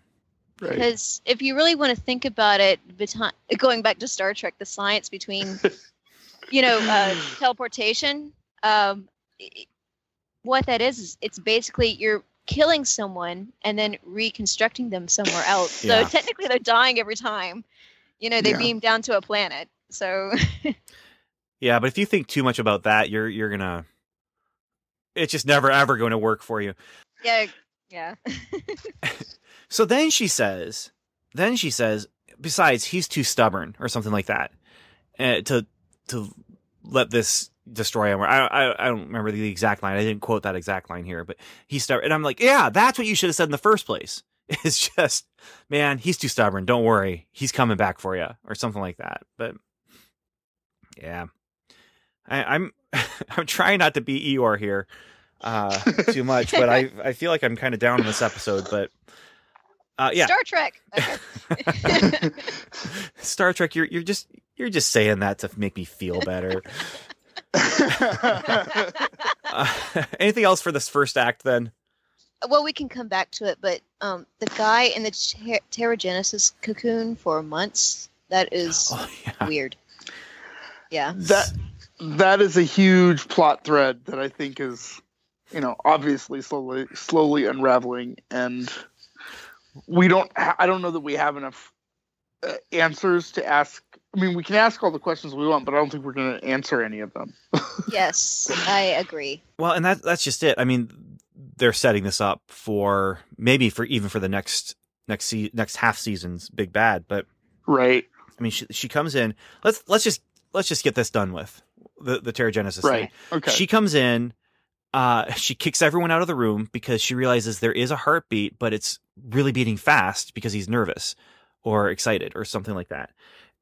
Right. Because if you really want to think about it, beti- going back to Star Trek, the science between, [laughs] you know, uh, teleportation, um, what that is, is it's basically you're killing someone and then reconstructing them somewhere else. Yeah. So technically, they're dying every time. You know, they Yeah. beam down to a planet. So [laughs] yeah. But if you think too much about that, you're you're gonna. It's just never ever going to work for you. yeah, yeah. [laughs] So then she says, then she says, besides, he's too stubborn or something like that, uh, to to let this destroy him. I, I I don't remember the exact line. I didn't quote that exact line here, but he's stubborn, and I'm like, yeah, that's what you should have said in the first place. [laughs] It's just, man, he's too stubborn. Don't worry, he's coming back for you, or something like that. But yeah, I, I'm [laughs] I'm trying not to be Eeyore here uh, too much, but I [laughs] I feel like I'm kind of down on this episode, but. Uh, yeah, Star Trek. Okay. [laughs] Star Trek, you're you're just you're just saying that to make me feel better. Uh, [laughs] [laughs] anything else for this first act then? well, we can come back to it, but um, the guy in the ter- Terrigenesis cocoon for months, that is Oh yeah. weird. Yeah. that that is a huge plot thread that I think is, you know, obviously slowly slowly unraveling, and we don't. Ha- I don't know that we have enough uh, answers to ask. I mean, we can ask all the questions we want, but I don't think we're going to answer any of them. [laughs] Yes, I agree. Well, and that that's just it. I mean, they're setting this up for maybe for even for the next next se- next half season's big bad, but right. I mean, she she comes in. Let's let's just let's just get this done with the the Terrigenesis thing. Right. Okay. She comes in, uh, she kicks everyone out of the room because she realizes there is a heartbeat, but it's really beating fast because he's nervous or excited or something like that.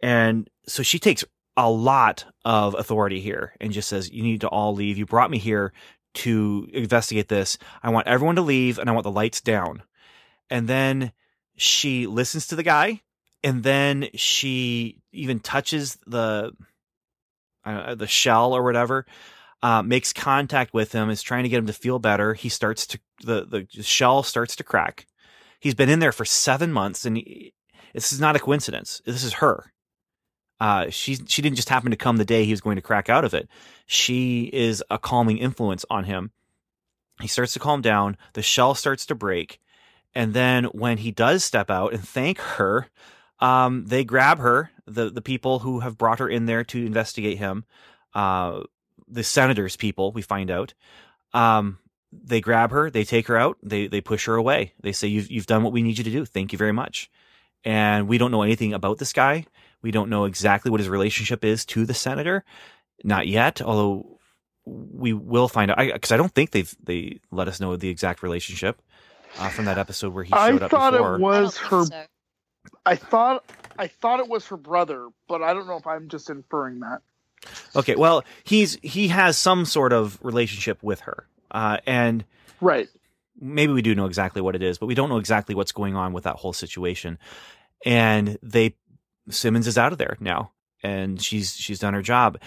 And so she takes a lot of authority here and just says, You need to all leave. You brought me here to investigate this. I want everyone to leave and I want the lights down. And then she listens to the guy and then she even touches the uh, the shell or whatever. Uh, makes contact with him, is trying to get him to feel better. He starts to the the shell starts to crack. He's been in there for seven months, and he, this is not a coincidence. This is her. Uh, she she didn't just happen to come the day he was going to crack out of it. She is a calming influence on him. He starts to calm down. The shell starts to break, and then when he does step out and thank her, um, they grab her. the The people who have brought her in there to investigate him, uh, the senator's people, we find out. Um, they grab her, they take her out, they they push her away. They say, "You've you've done what we need you to do. Thank you very much." And we don't know anything about this guy. We don't know exactly what his relationship is to the senator, not yet. Although we will find out because I, I, don't think they've they let us know the exact relationship uh, from that episode where he showed I up thought before. it was I her. so. I thought I thought it was her brother, but I don't know if I'm just inferring that. Okay, well, he's he has some sort of relationship with her, uh, and Right. maybe we do know exactly what it is, but we don't know exactly what's going on with that whole situation. And they Simmons is out of there now, and she's she's done her job.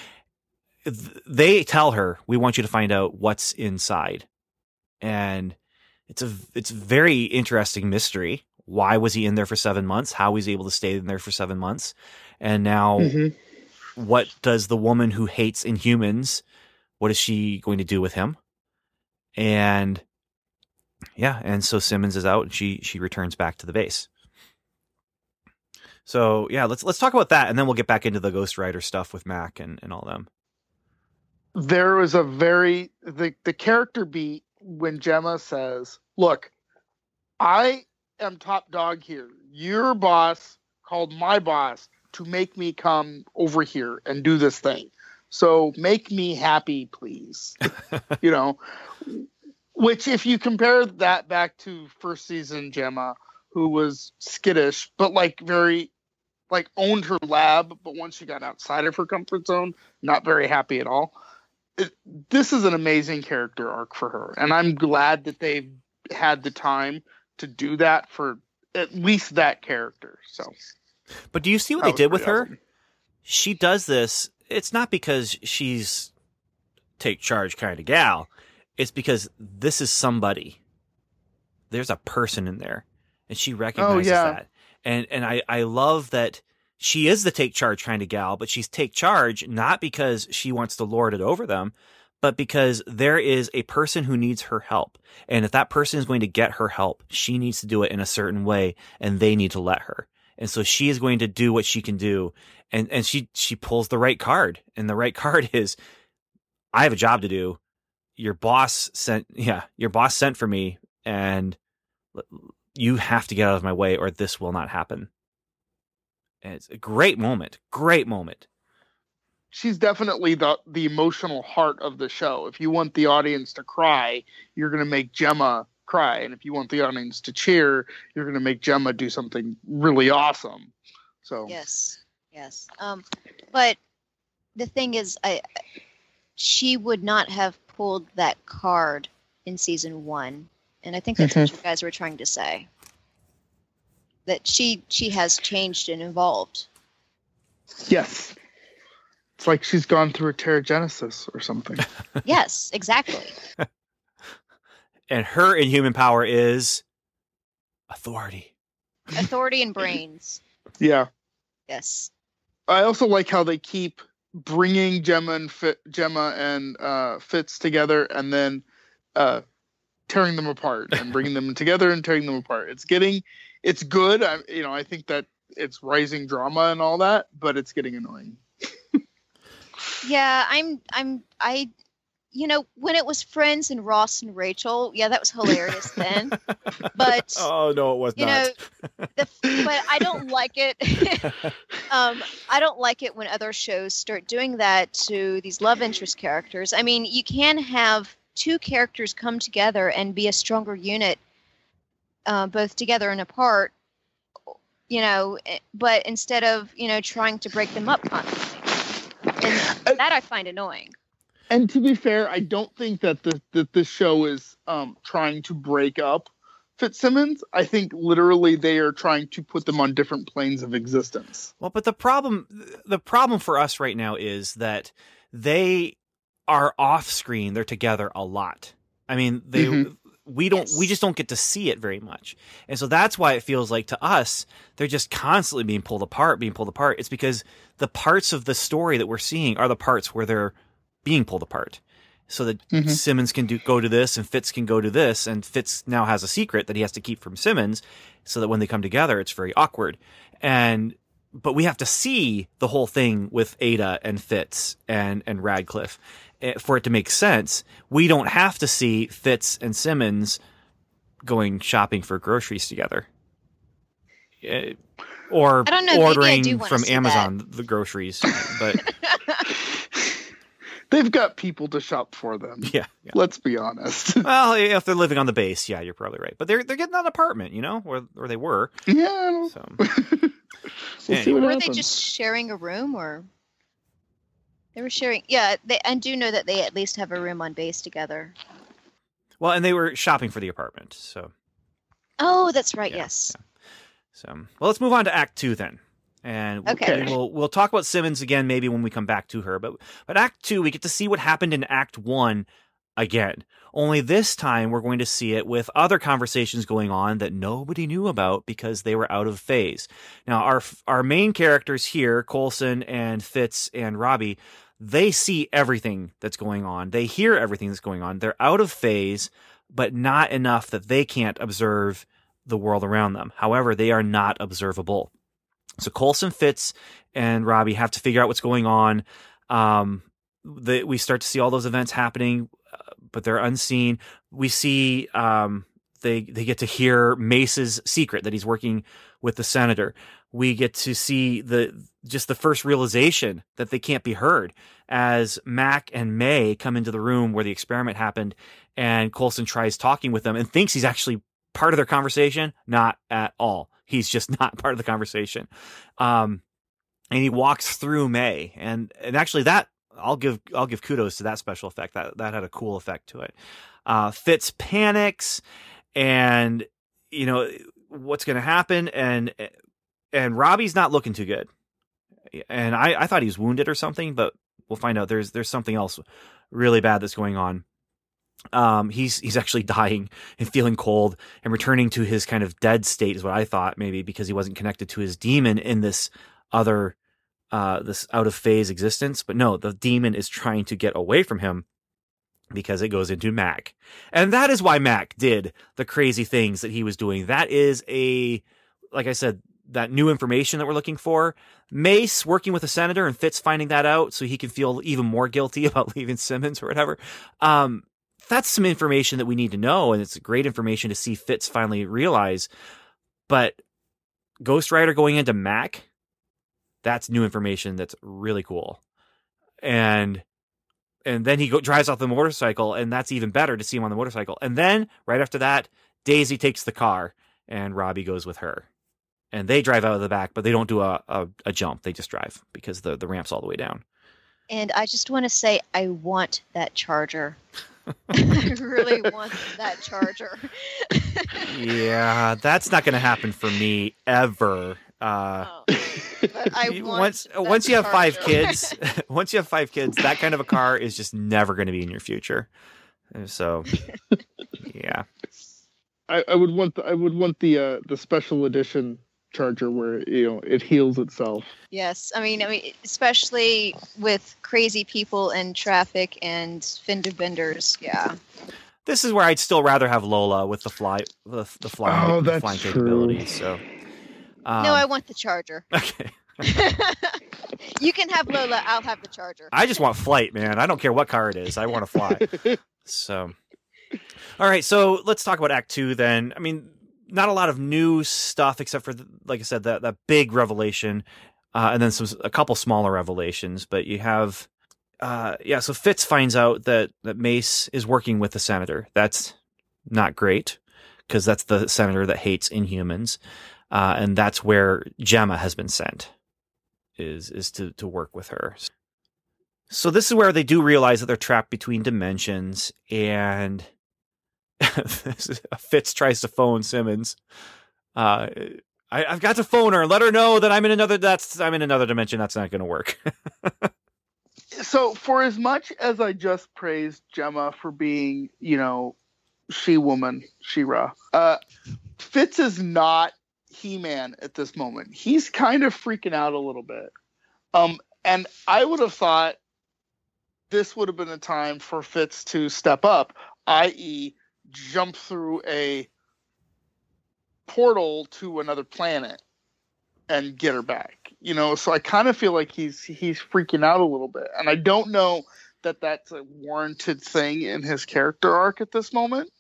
They tell her, "We want you to find out what's inside," and it's a it's a very interesting mystery. Why was he in there for seven months? How was he able to stay in there for seven months? And now Mhm. what does the woman who hates inhumans what is she going to do with him and yeah and so simmons is out and she she returns back to the base so yeah let's let's talk about that and then we'll get back into the ghost rider stuff with mack and, and all them There was a very the the character beat when Jemma says, "Look, I am top dog here. Your boss called my boss to make me come over here and do this thing. So make me happy, please." [laughs] you know, which if you compare that back to first season Jemma, who was skittish but like very like owned her lab, but once she got outside of her comfort zone, not very happy at all. It, this is an amazing character arc for her, and I'm glad that they've had the time to do that for at least that character. So but do you see what that they did with pretty her she does this it's not because she's take charge kind of gal. It's because this is somebody. There's a person in there and she recognizes yeah. that. And and i i love that she is the take charge kind of gal but she's take charge not because she wants to lord it over them but because there is a person who needs her help. And if that person is going to get her help she needs to do it in a certain way and they need to let her and so she is going to do what she can do. And and she she pulls the right card. And the right [laughs] card is i have a job to do. Your boss sent [laughs] yeah your boss sent for me and you have to get out of my way or this will not happen. And it's a great moment. Great moment. She's definitely the the emotional heart of the show. If you want the audience to cry, you're going to make Jemma cry, and if you want the audience to cheer, you're going to make Jemma do something really awesome. So Yes, yes. Um, but the thing is, I she would not have pulled that card in season one, and I think that's what you guys were trying to say. That she she has changed and evolved. yes, it's like she's gone through a Terrigenesis or something. Yes, exactly. [laughs] and her inhuman power is authority Authority and [laughs] brains. yeah, Yes. I also like how they keep bringing Jemma and Fit, Jemma and uh, Fitz together, and then uh, tearing them apart, and bringing them [laughs] together and tearing them apart. It's getting, it's good. I, you know, I think that it's rising drama and all that, but it's getting annoying. [laughs] Yeah, I'm I'm I you know, when it was Friends and Ross and Rachel, yeah, that was hilarious [laughs] then. But oh no it was you not know, the, but I don't like it. [laughs] um, I don't like it when other shows start doing that to these love interest characters. I mean, you can have two characters come together and be a stronger unit, uh, both together and apart. You know, eh, but instead of you know trying to break them up constantly, and that I find annoying. And to be fair, I don't think that the that this show is um, trying to break up Fitzsimmons. I think literally they are trying to put them on different planes of existence. Well, but the problem the problem for us right now is that they are off screen. They're together a lot. I mean, they Mhm. we don't we just don't get to see it very much. And so that's why it feels like to us they're just constantly being pulled apart, being pulled apart. It's because the parts of the story that we're seeing are the parts where they're being pulled apart. So that Mhm. Simmons can do go to this and Fitz can go to this and Fitz now has a secret that he has to keep from Simmons so that when they come together it's very awkward. And but we have to see the whole thing with Ada and Fitz and and Radcliffe eh, for it to make sense. We don't have to see Fitz and Simmons going shopping for groceries together. Eh, Or know, ordering do from see Amazon the groceries, but [laughs] [laughs] They've got people to shop for them. [laughs] yeah, yeah. Let's be honest. [laughs] Well, if they're living on the base, yeah, you're probably right. But they're they're getting an apartment, you know, or or they were. yeah. So [laughs] We'll see what Were they just sharing a room or? They were sharing. Yeah, they, I do know that they at least have a room on base together. well, and they were shopping for the apartment. So Oh, that's right. Yeah, yes. so well, let's move on to Act Two then, and Okay. we'll we'll talk about Simmons again maybe when we come back to her. But but Act Two, we get to see what happened in Act One again. Only this time we're going to see it with other conversations going on that nobody knew about because they were out of phase. Now our our main characters here, Coulson and Fitz and Robbie, they see everything that's going on. They hear everything that's going on. They're out of phase, but not enough that they can't observe the world around them. However, they are not observable. So Coulson, Fitz, and Robbie have to figure out what's going on. Um, the, we start to see all those events happening, uh, but they're unseen. We see um, they they get to hear Mace's secret that he's working with the senator. We get to see the just the first realization that they can't be heard as Mack and May come into the room where the experiment happened, and Coulson tries talking with them and thinks he's actually part of their conversation. Not at all. He's just [laughs] not part of the conversation. Um, and he walks through May, and and actually that I'll give I'll give kudos to that special effect. That that had a cool effect to it. Uh, Fitz panics, and you know what's going to happen, and and Robbie's not looking too good. And I I thought he was wounded or something, but we'll find out. There's there's something else really bad that's going on. Um, he's he's actually dying and feeling cold and returning to his kind of dead state is what I thought maybe because he wasn't connected to his demon in this other uh this out of phase existence. But no the demon is trying to get away from him because it goes into Mack. And that is why Mack did the crazy things that he was doing. That is a like I said that new information that we're looking for. Mace working with a senator and Fitz finding that out so he can feel even more guilty [laughs] about leaving Simmons or whatever. Um that's some information that we need to know, and it's great information to see Fitz finally realize. But Ghost Rider going into Mack, that's new information that's really cool. And and then he go, drives off the motorcycle, and that's even better to see him on the motorcycle. And then right after that, Daisy takes the car, and Robbie goes with her. And they drive out of the back, but they don't do a, a, a jump. They just drive because the, the ramp's all the way down. And I just want to say, I want that charger. [laughs] I really [laughs] want that charger. Yeah, that's not going to happen for me ever. Uh, Oh, but I [laughs] want once that once you have five kids, once you have five kids, that kind of a car is just never going to be in your future. So, yeah, I, I would want the, I would want the uh, the special edition charger where you know it heals itself. Yes, I mean, I mean, especially with crazy people and traffic and fender benders. Yeah. this is where I'd still rather have Lola with the fly, the, the fly, Oh, the that's flying true. capabilities. So, um, no, I want the charger. [laughs] okay. [laughs] you can have Lola. I'll have the charger. I just want flight, man. I don't care what car it is. I want to fly. [laughs] So, all right. So let's talk about Act Two then. I mean, not a lot of new stuff except for, like I said, that that big revelation, uh, and then some a couple smaller revelations. But you have, uh, yeah. So Fitz finds out that that Mace is working with the senator. That's not great because that's the senator that hates Inhumans, uh, and that's where Jemma has been sent. Is is to to work with her. So this is where they do realize that they're trapped between dimensions and [laughs] Fitz tries to phone Simmons. Uh, I, I've got to phone her and let her know that I'm in another. That's I'm in another dimension. That's not going to work. [laughs] so for as much as I just praised Jemma for being, you know, she woman, She-Ra, uh, Fitz is not He-Man at this moment. He's kind of freaking out a little bit. Um, and I would have thought this would have been a time for Fitz to step up, i.e., jump through a portal to another planet and get her back. You know, so I kind of feel like he's he's freaking out a little bit, and I don't know that that's a warranted thing in his character arc at this moment.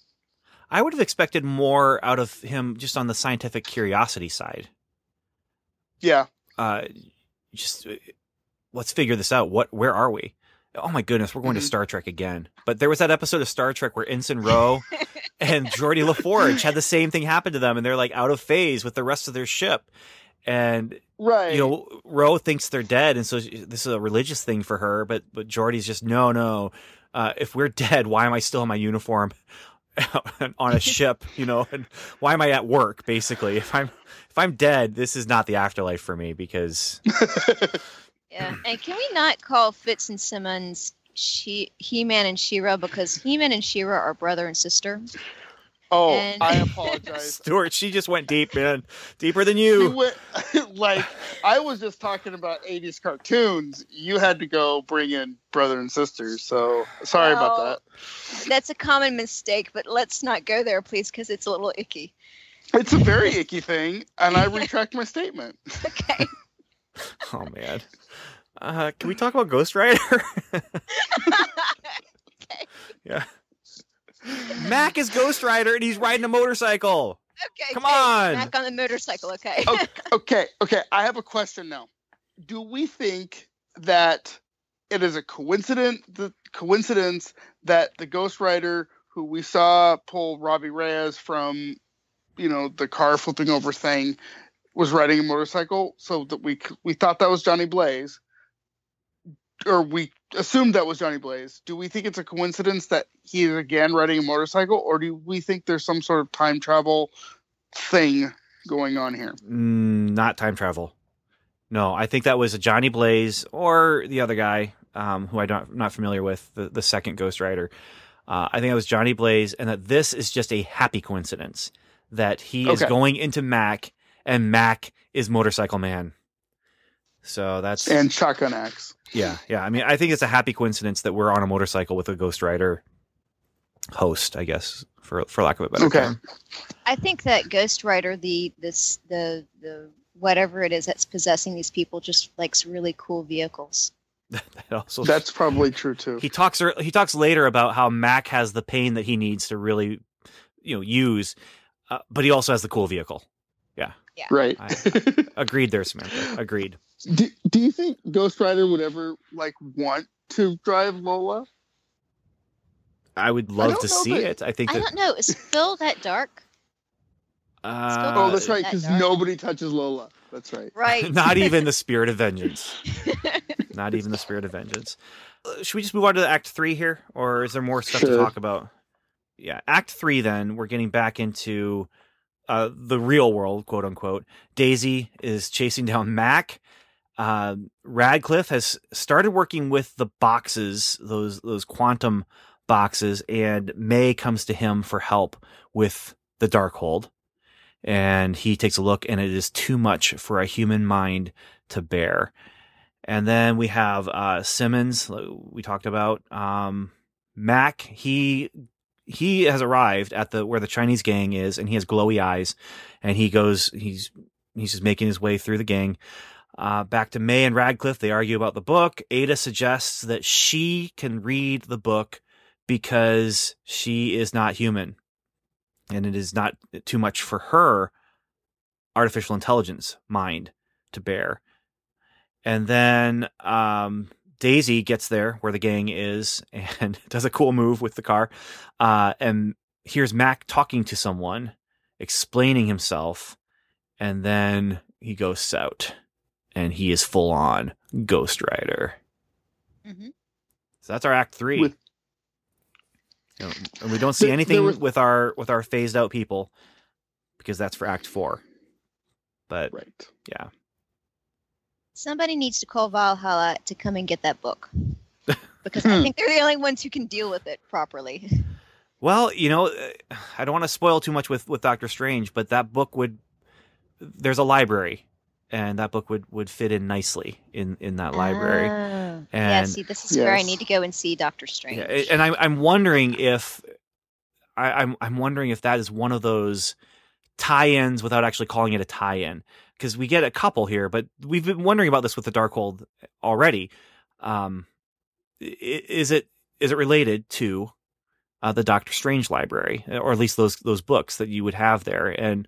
I would have expected more out of him just on the scientific curiosity side. Yeah. Uh, just uh, let's figure this out. What? Where are we? Oh my goodness, we're going to Star Trek again. But there was that episode of Star Trek where Ensign Ro and [laughs] Geordi La Forge had the same thing happen to them, and they're like out of phase with the rest of their ship. And Right. you know, Ro thinks they're dead, and so this is a religious thing for her. But but Geordi's just no, no. Uh, if we're dead, why am I still in my uniform [laughs] on a [laughs] ship? You know, and why am I at work? Basically, if I'm if I'm dead, this is not the afterlife for me because Yeah, [clears throat] and can we not call Fitz and Simmons she He-Man and She-Ra because He-Man and She-Ra are brother and sister? oh, and- I [laughs] apologize. Stuart, she just went deep, man, deeper than You you. went, [laughs] like I was just talking about '80s cartoons. You had to go bring in brother and sister. So sorry about that. That's a common mistake, but let's not go there, please, because it's a little icky. It's a very icky thing, and I retract my statement. [laughs] Okay. [laughs] Oh man. Uh, can we talk about Ghost Rider? okay. [laughs] yeah. Mack is Ghost Rider and he's riding a motorcycle. Okay. Come okay, on. Back on the motorcycle. Okay. okay, [laughs] okay, okay. I have a question now. Do we think that it is a coincidence the coincidence that the Ghost Rider who we saw pull Robbie Reyes from, you know, the car flipping over thing, was riding a motorcycle? So that we we thought that was Johnny Blaze, or we assumed that was Johnny Blaze. Do we think it's a coincidence that he is again riding a motorcycle, or do we think there's some sort of time travel thing going on here? Mm, not time travel. No, I think that was a Johnny Blaze or the other guy um, who I don't, I'm not familiar with, the, the second Ghost Rider. Uh, I think it was Johnny Blaze, and that this is just a happy coincidence that he is going into Mack, and Mack is Motorcycle Man. So that's And Shotgun Axe. Yeah, yeah. I mean, I think it's a happy coincidence that we're on a motorcycle with a Ghost Rider host, I guess, for for lack of a better Okay. term. I think that Ghost Rider, the this the the whatever it is that's possessing these people, just likes really cool vehicles. [laughs] That also, That's probably true too. he talks he talks later about how Mack has the pain that he needs to really, you know, use, uh, but he also has the cool vehicle. Right. I- Agreed, there, Samantha. Agreed. do, do you think Ghost Rider would ever like want to drive Lola? I would love don't to see that- it. I think I that. don't know. Is Phil that dark? Uh, oh, that's right, because dark. nobody touches Lola. That's right. Right. [laughs] Not even the spirit of vengeance. [laughs] Not even the spirit of vengeance. Uh, should we just move on to Act Three here, or is there more stuff to talk about? Yeah, Act Three. Then we're getting back into uh, the real world, quote unquote. Daisy is chasing down Mack. Uh, Radcliffe has started working with the boxes, those those quantum boxes, and May comes to him for help with the Darkhold. And he takes a look, and it is too much for a human mind to bear. And then we have uh, Simmons. We talked about um, Mack. He he has arrived at the where the Chinese gang is, and he has glowy eyes. And he goes. He's he's just making his way through the gang. Uh, back to May and Radcliffe. They argue about the book. Ada suggests that she can read the book because she is not human, and it is not too much for her artificial intelligence mind to bear. And then um, Daisy gets there where the gang is [laughs] and does a cool move with the car. Uh, and hears Mack talking to someone, explaining himself, and then he ghosts out. And he is full on Ghost Rider. Mhm. So that's our act three. With- You know, and we don't see anything was- with our with our phased out people because that's for Act Four. But Right. yeah, Somebody needs to call Valhalla to come and get that book. [laughs] Because I Hmm. think they're the only ones who can deal with it properly. [laughs] well, you know, uh, I don't want to spoil too much with with Doctor Strange, but that book would there's a library, and that book would would fit in nicely in in that library. Oh. yeah, see, this is where I need to go and see Doctor Strange. Yeah, and I'm I'm wondering if I, I'm I'm wondering if that is one of those tie-ins without actually calling it a tie-in because we get a couple here, but we've been wondering about this with the Darkhold already. Um, is it is it related to uh, the Doctor Strange library, or at least those those books that you would have there? And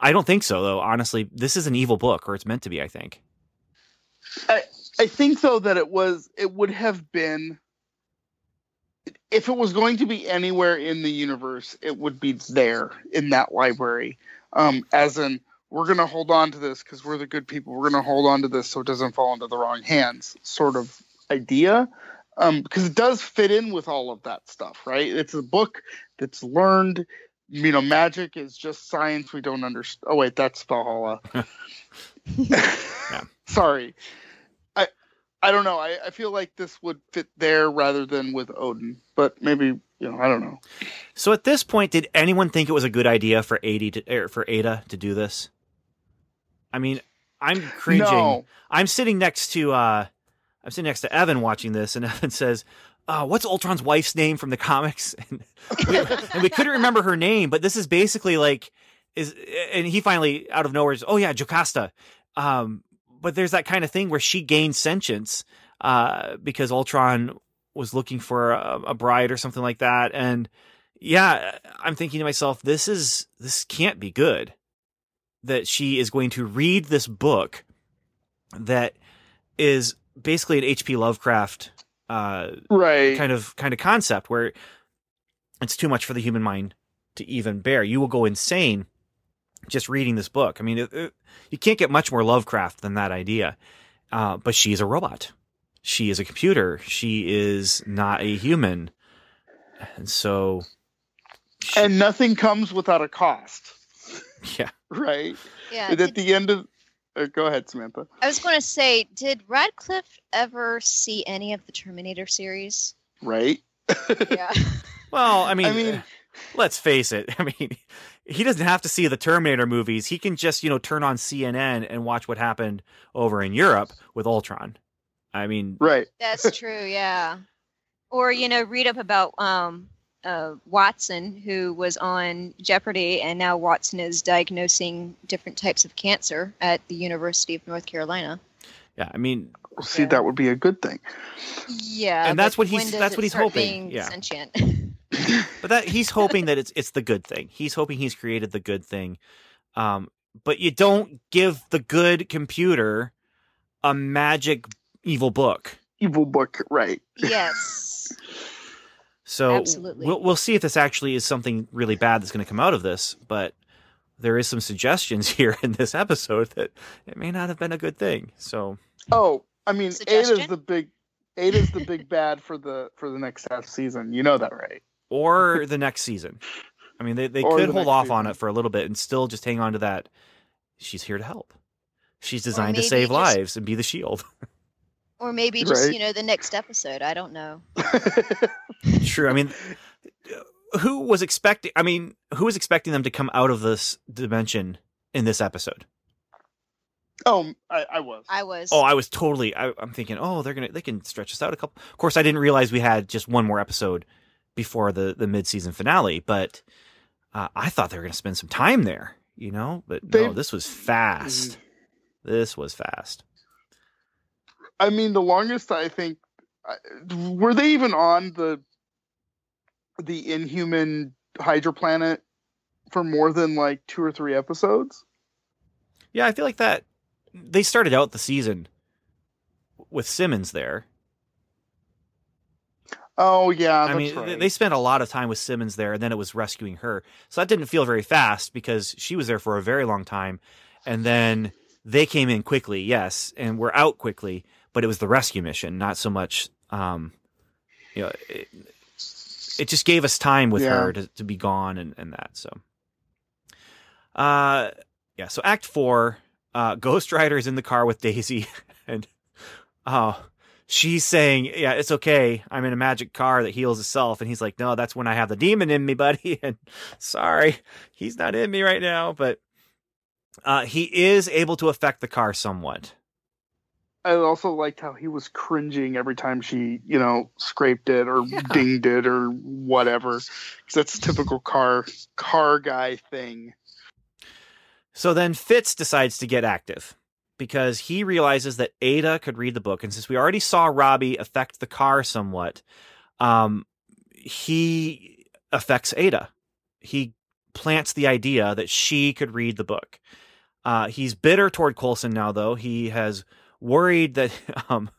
I don't think so, though. Honestly, this is an evil book, or it's meant to be. I think. I think though that it was it would have been if it was going to be anywhere in the universe, it would be there in that library. Um, as in, we're gonna hold on to this because we're the good people. We're gonna hold on to this so it doesn't fall into the wrong hands, sort of idea. Um, because it does fit in with all of that stuff, right? It's a book that's learned. You know, magic is just science we don't understand. Oh wait, that's Valhalla. [laughs] [laughs] Sorry. I I don't know. I, I feel like this would fit there rather than with Odin. But maybe, you know, I don't know. So at this point, did anyone think it was a good idea for Ada to, er, for Ada to do this? I mean, I'm cringing. No. I'm sitting next to uh, I'm sitting next to Evan watching this, and [laughs] Evan says, uh, "What's Ultron's wife's name from the comics?" [laughs] And we, and we couldn't remember her name, but this is basically like is, and he finally out of nowhere, is, "Oh yeah, Jocasta." Um, but there's that kind of thing where she gained sentience uh, because Ultron was looking for a, a bride or something like that, and yeah, I'm thinking to myself, this is this can't be good. That she is going to read this book that is basically an H.P. Lovecraft uh, Right. kind of kind of concept where it's too much for the human mind to even bear. You will go insane just reading this book. I mean, it, it- you can't get much more Lovecraft than that idea. Uh, but she's a robot. She is a computer. She is not a human. And so, she- and nothing comes without a cost. [laughs] yeah. Right. Yeah. and at did- the end of uh, go ahead, Samantha. I was going to say, did Radcliffe ever see any of the Terminator series? Right. Yeah. [laughs] Well, I mean, I mean- let's face it. [laughs] I mean, he doesn't have to see the Terminator movies. He can just, you know, turn on CNN and watch what happened over in Europe with Ultron. I mean, Right. That's true, yeah. Or you know, read up about um, uh, Watson, who was on Jeopardy, and now Watson is diagnosing different types of cancer at the University of North Carolina. yeah, I mean, Well, see, Yeah. that would be a good thing. Yeah, And that's what he's that's what he's hoping, being yeah. Sentient. [laughs] but that he's hoping that it's it's the good thing. He's hoping he's created the good thing. Um, but you don't give the good computer a magic evil book. Evil book. Right. yes. [laughs] So Absolutely. we'll we'll see if this actually is something really bad that's going to come out of this. But there is some suggestions [laughs] here in this episode that it may not have been a good thing. So Oh, I mean, Ada's Suggestion? the big. Ada's the big bad for the for the next half season. You know that, right? or the next season. I mean, they they Or could the hold next off on it for a little bit and still just hang on to that. She's here to help. She's designed to save just- lives and be the shield. [laughs] Or maybe just Right. you know the next episode. I don't know. [laughs] True. I mean, who was expecting? I mean, who was expecting them to come out of this dimension in this episode? oh, I, I was. I was. Oh, I was totally. I, I'm thinking, oh, they're gonna they can stretch us out a couple. Of course, I didn't realize we had just one more episode before the the mid season finale, but uh, I thought they were gonna spend some time there. You know, but no, this was fast. This was fast. I mean, the longest I think were they even on the the Inhuman Hydra planet for more than like two or three episodes? Yeah, I feel like that. They started out the season with Simmons there. Oh yeah, I mean, right. they- they spent a lot of time with Simmons there, and then it was rescuing her. So that didn't feel very fast because she was there for a very long time, and then they came in quickly, yes, and were out quickly. But it was the rescue mission, not so much. Um, you know, it, it just gave us time with Yeah. her to, to be gone and, and that. So, uh, yeah. So Act Four, uh, Ghost Rider is in the car with Daisy, [laughs] and oh, she's saying, "Yeah, it's okay. I'm in a magic car that heals itself." And he's like, "No, that's when I have the demon in me, buddy." [laughs] And sorry, he's not in me right now, but uh, he is able to affect the car somewhat. I also liked how he was cringing every time she, you know, scraped it or Yeah. dinged it or whatever. Because that's a [laughs] typical car car guy thing. So then Fitz decides to get active because he realizes that Ada could read the book. And since we already saw Robbie affect the car somewhat, um, he affects Ada. He plants the idea that she could read the book. Uh, he's bitter toward Coulson now, though. He has worried that [laughs] um,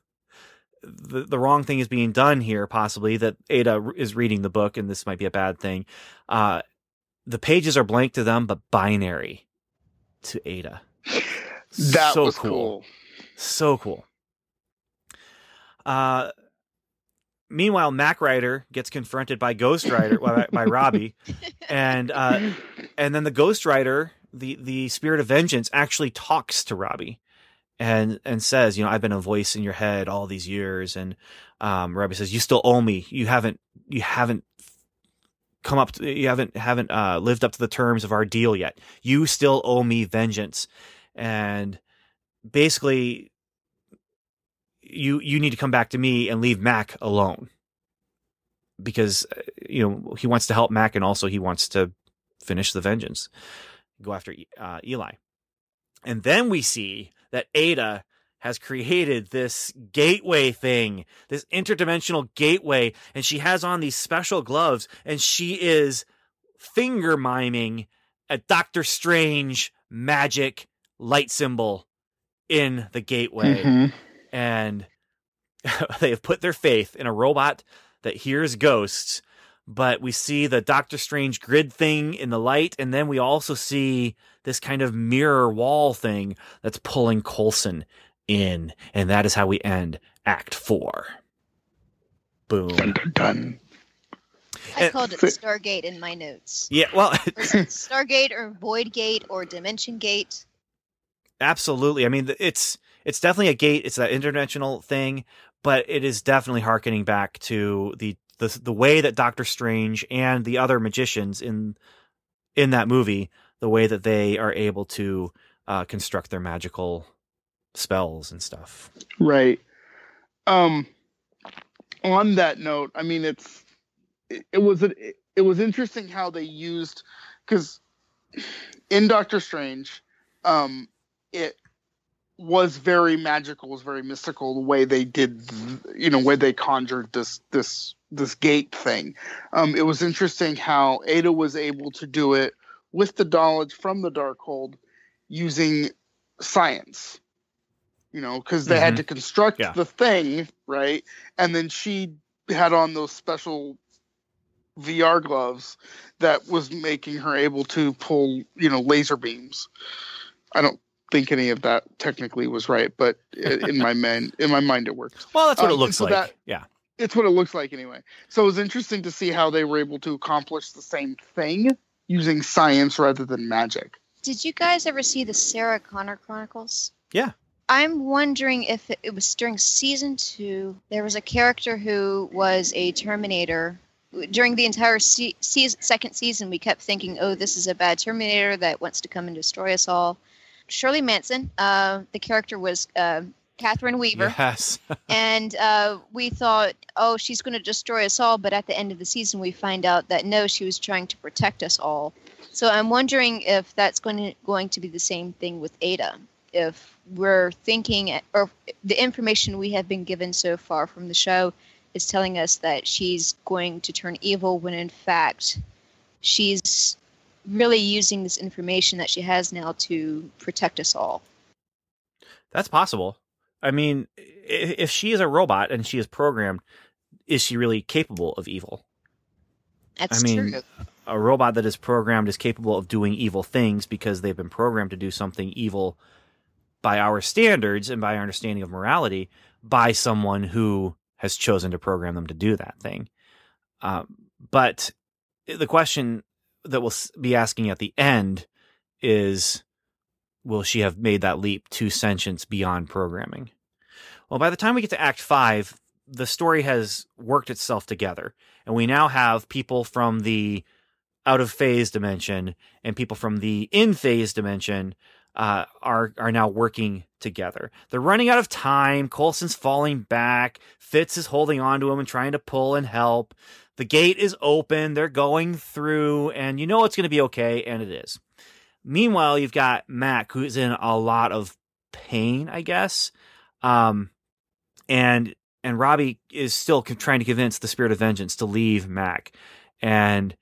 the, the wrong thing is being done here, possibly, that Ada is reading the book, and this might be a bad thing. Uh, the pages are blank to them, but binary to Ada. That so was cool. cool. So cool. Uh, meanwhile, Mack Rider gets confronted by Ghost Rider by, by Robbie, [laughs] and uh, and then the Ghost Rider, the the spirit of vengeance, actually talks to Robbie, and and says, you know, I've been a voice in your head all these years, and um, Robbie says, you still owe me. You haven't you haven't come up to, you haven't haven't uh, lived up to the terms of our deal yet. You still owe me vengeance, and basically you you need to come back to me and leave Mack alone. Because uh, you know he wants to help Mack and also he wants to finish the vengeance, go after uh, Eli, and then we see that Ada has created this gateway thing, this interdimensional gateway, and she has on these special gloves, and she is finger miming a Doctor Strange magic light symbol in the gateway Mhm. and [laughs] they have put their faith in a robot that hears ghosts. But we see the Doctor Strange grid thing in the light, and then we also see this kind of mirror wall thing that's pulling Coulson in, and that is how we end Act Four. Boom. Dun, dun, dun. I And- called it the Stargate in my notes. Yeah, well, [laughs] Or is it Stargate or Void Gate or Dimension Gate? absolutely. I mean, it's it's definitely a gate. It's that interdimensional thing, but it is definitely harkening back to the the the way that Doctor Strange and the other magicians in in that movie, the way that they are able to uh, construct their magical spells and stuff. Right. Um on that note, I mean it's it, it was it, it was interesting how they used cuz in Doctor Strange um it was very magical, was very mystical the way they did you know, where they conjured this this this gate thing. Um it was interesting how Ada was able to do it with the knowledge from the Darkhold using science you know, because they had to construct Yeah. the thing, right? And then she had on those special VR gloves that was making her able to pull, you know, laser beams. I don't think any of that technically was right, but in my [laughs] mind, in my mind, it worked. Well, that's what Um, it looks so like. that- yeah. It's what it looks like anyway. So it was interesting to see how they were able to accomplish the same thing using science rather than magic. Did you guys ever see the Sarah Connor Chronicles? Yeah. I'm wondering if it, it was during season two. There was a character who was a Terminator. During the entire se- season, second season, we kept thinking, "Oh, this is a bad Terminator that wants to come and destroy us all." Shirley Manson, uh, the character was uh, Catherine Weaver, Yes. [laughs] and uh, we thought, "Oh, she's going to destroy us all." But at the end of the season, we find out that no, she was trying to protect us all. So I'm wondering if that's going to going to be the same thing with Ada. If we're thinking, or the information we have been given so far from the show is telling us that she's going to turn evil, when in fact she's really using this information that she has now to protect us all. That's possible. I mean, if she is a robot and she is programmed, is she really capable of evil? That's I mean, true. a robot that is programmed is capable of doing evil things because they've been programmed to do something evil by our standards and by our understanding of morality by someone who has chosen to program them to do that thing. Um, but the question that we'll be asking at the end is will she have made that leap to sentience beyond programming? Well, by the time we get to Act 5, the story has worked itself together, and we now have people from the out of phase dimension and people from the in phase dimension uh, are are now working together. They're running out of time. Coulson's falling back. Fitz is holding on to him and trying to pull and help. The gate is open. They're going through, and you know it's going to be okay, and it is. Meanwhile, you've got Mack, who's in a lot of pain, I guess, um, and and Robbie is still trying to convince the Spirit of Vengeance to leave Mack, and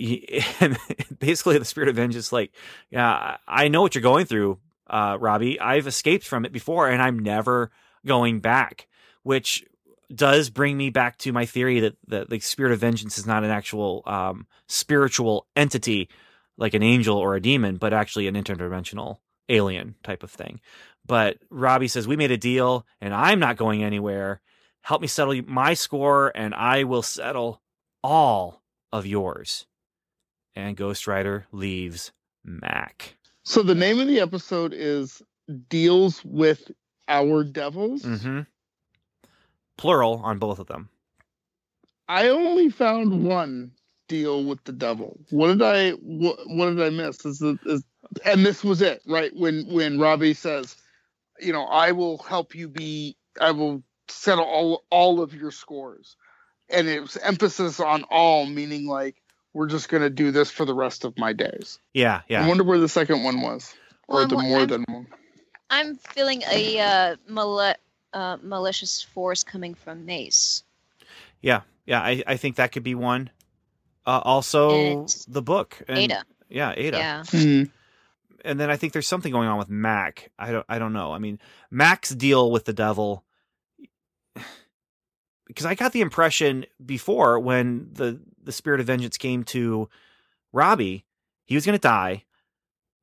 [laughs] and basically the Spirit of Vengeance like, yeah, I know what you're going through, uh, Robbie. I've escaped from it before, and I'm never going back, which does bring me back to my theory that, that the spirit of vengeance is not an actual um, spiritual entity like an angel or a demon, but actually an interdimensional alien type of thing. But Robbie says, We made a deal and I'm not going anywhere. Help me settle my score and I will settle all of yours. And Ghost Rider leaves Mack. So the name of the episode is Deals with Our Devils. Mm-hmm. Plural on both of them. I only found one deal with the devil. What did I what, what did I miss? Is, the, is and this was it, right? When when Robbie says, you know, I will help you be I will settle all all of your scores. And it was emphasis on all, meaning like we're just gonna do this for the rest of my days. Yeah, yeah. I wonder where the second one was. Or Well, the I'm- more I'm- than one. I'm feeling a uh, male- uh, malicious force coming from Mace. Yeah, yeah, I, I think that could be one. Uh, also, And the book. And, Ada. Yeah, Ada. Yeah. Hmm. And then I think there's something going on with Mack. I don't. I don't know. I mean, Mack's deal with the devil. [sighs] Because I got the impression before when the the spirit of vengeance came to Robbie, he was going to die,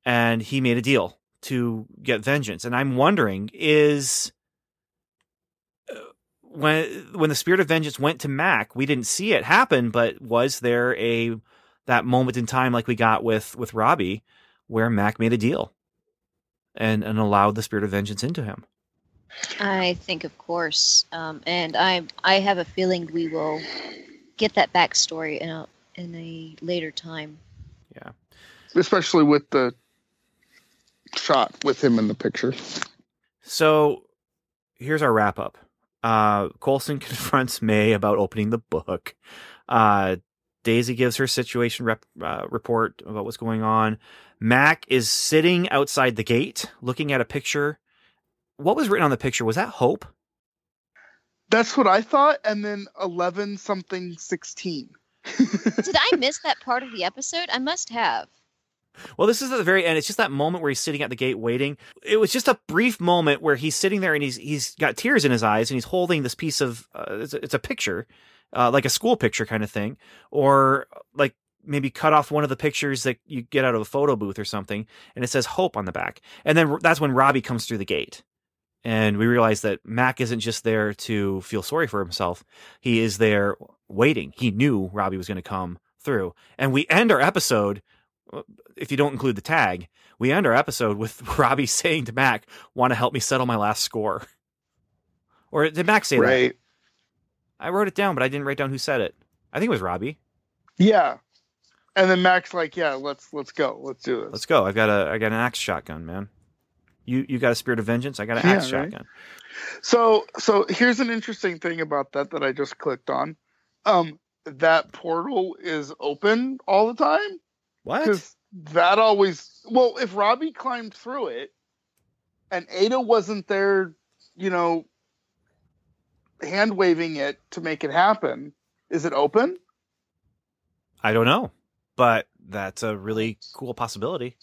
and he made a deal to get vengeance. And I'm wondering is uh, when when the spirit of vengeance went to Mack, we didn't see it happen, but was there a that moment in time like we got with with Robbie where Mack made a deal and and allowed the spirit of vengeance into him? I think, of course, um, and I I have a feeling we will get that backstory in a in a later time. Yeah, especially with the shot with him in the picture. So here's our wrap up. Uh, Coulson [laughs] confronts May about opening the book. Uh, Daisy gives her situation rep, uh, report about what's going on. Mack is sitting outside the gate looking at a picture. What was written on the picture? Was that hope? That's what I thought, and then eleven something sixteen. [laughs] Did I miss that part of the episode? I must have. Well, this is at the very end. It's just that moment where he's sitting at the gate waiting. It was just a brief moment where he's sitting there and he's he's got tears in his eyes and he's holding this piece of uh, it's, a, it's a picture, uh, like a school picture kind of thing, or like maybe cut off one of the pictures that you get out of a photo booth or something, and it says hope on the back. And then that's when Robbie comes through the gate. And we realize that Mack isn't just there to feel sorry for himself. He is there waiting. He knew Robbie was going to come through. And we end our episode uh, if you don't include the tag, we end our episode with [laughs] Robbie saying to Mack, "Want to help me settle my last score?" Or did Mack say that? right. I wrote it down, but I didn't write down who said it. I think it was Robbie. Yeah. And then Mack's like, "Yeah, let's let's go. Let's do this." Let's go. I got a I got an axe shotgun, man. You you got a spirit of vengeance. I got an Yeah, axe right. shotgun. So so here's an interesting thing about that that I just clicked on. Um, that portal is open all the time What? because that always. Well, if Robbie climbed through it, and Ada wasn't there, you know, hand waving it to make it happen, is it open? I don't know, but that's a really cool possibility.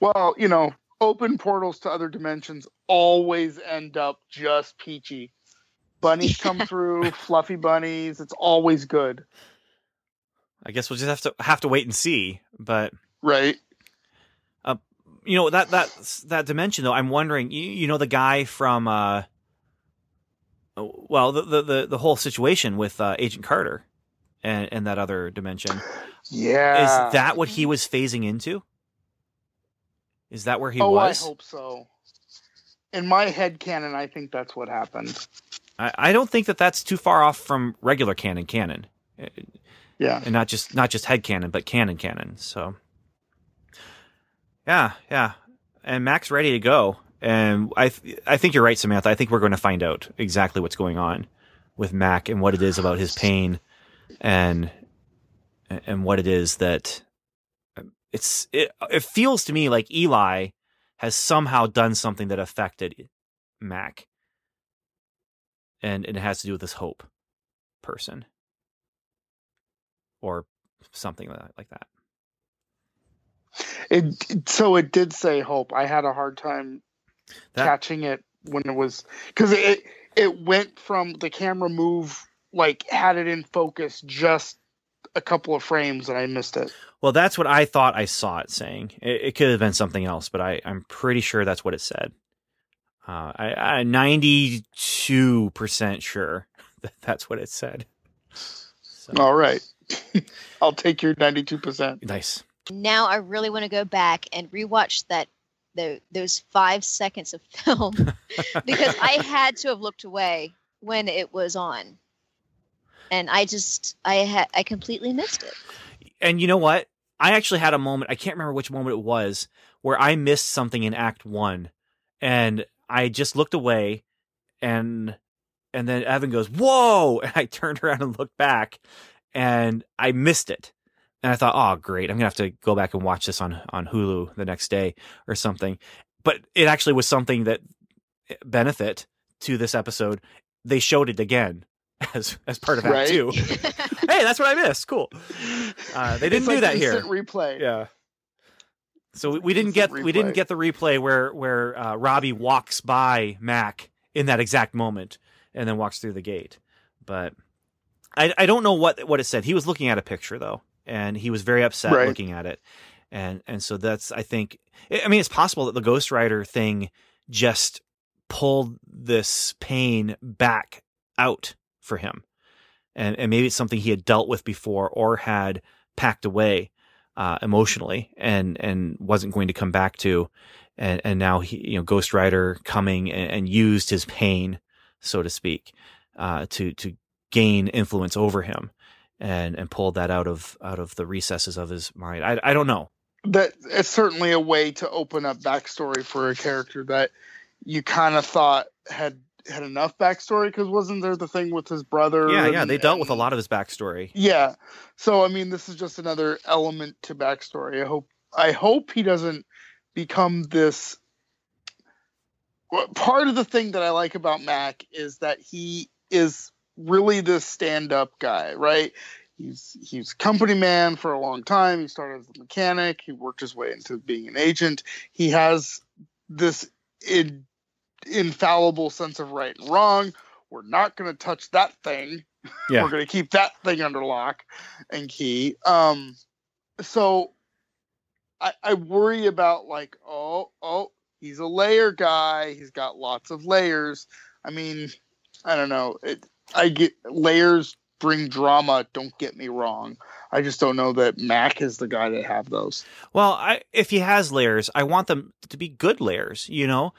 Well, you know, open portals to other dimensions always end up just peachy. Bunnies [laughs] come through, fluffy bunnies. It's always good, I guess we'll just have to have to wait and see. But right? you know that that that dimension though i'm wondering you, you know the guy from uh well, the the the, the whole situation with uh, Agent Carter and and that other dimension Yeah. is that what he was phasing into? Is that where he oh, was? I hope so. In my head canon, I think that's what happened. I, I don't think that that's too far off from regular canon canon, Yeah. and not just not just head canon, but canon canon. So, yeah, yeah, and Mack's ready to go, and I th- I think you're right, Samantha. I think we're going to find out exactly what's going on with Mack and what it is about his pain, and and what it is that it's it, it feels to me like Eli has somehow done something that affected Mack and, and it has to do with this hope person or something like that, like that. It so it did say hope. I had a hard time That- catching it when it was because it it went from the camera move like had it in focus just a couple of frames and I missed it. Well, that's what I thought I saw it saying. It, it could have been something else, but I, I'm pretty sure that's what it said. Uh, I, I'm 92% sure [laughs] that that's what it said. So, All right, [laughs] I'll take your ninety two percent. nice. Now I really want to go back and rewatch that the, those five seconds of [laughs] film because I had to have looked away when it was on, and I just I had I completely missed it. And you know what? I actually had a moment, I can't remember which moment it was, where I missed something in Act One. And I just looked away and and then Evan goes, Whoa! [laughs] And I turned around and looked back and I missed it. And I thought, oh great, I'm gonna have to go back and watch this on, on Hulu the next day or something. But it actually was something that eh, benefit to this episode. They showed it again [laughs] as as part of Act Right. Two. [laughs] hey, that's what I missed. Cool. Uh, they didn't It's do like that here. Replay. Yeah. So we, we didn't get Instant we didn't get the replay where where uh, Robbie walks by Mack in that exact moment and then walks through the gate. But I I don't know what what it said. He was looking at a picture though, and he was very upset Right. looking at it. And and so that's I think I mean it's possible that the Ghost Rider thing just pulled this pain back out for him. And and maybe it's something he had dealt with before or had packed away uh, emotionally and and wasn't going to come back to. And and now he you know Ghost Rider coming and, and used his pain so to speak uh, to to gain influence over him and and pulled that out of out of the recesses of his mind. I I don't know. That it's certainly a way to open up backstory for a character that you kind of thought had had enough backstory because wasn't there the thing with his brother yeah yeah they dealt with a lot of his backstory. Yeah. So i mean this is just another element to backstory. I hope i hope he doesn't become this part of the thing that i like about mack is that he is really this stand-up guy right? He's he's company man for a long time. He started as a mechanic. He worked his way into being an agent. He has this in, infallible sense of right and wrong. We're not going to touch that thing. [laughs] Yeah. we're going to keep that thing under lock and key. Um so i i worry about like oh oh he's a layer guy. He's got lots of layers. I mean i don't know. It i get layers bring drama. Don't get me wrong. I just don't know that mack is the guy to have those. Well, I, if he has layers, I want them to be good layers. You know,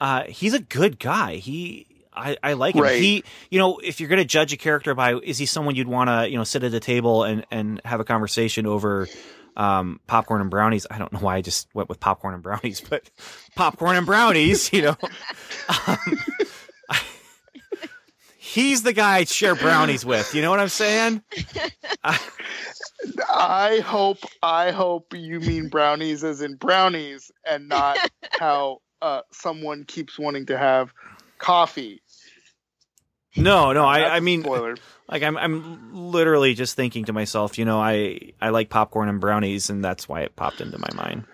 uh, he's a good guy. He, I, I like him. Right. He, you know, if you're going to judge a character by, is he someone you'd want to, you know, sit at a table and and have a conversation over um, popcorn and brownies? I don't know why I just went with popcorn and brownies, but popcorn and brownies, you know. Um, [laughs] he's the guy I'd share brownies with. You know what I'm saying? i hope i hope you mean brownies as in brownies and not how uh, someone keeps wanting to have coffee No, no. I, I, I a mean, spoiler. Like I'm I'm literally just thinking to myself, you know, I I like popcorn and brownies and that's why it popped into my mind.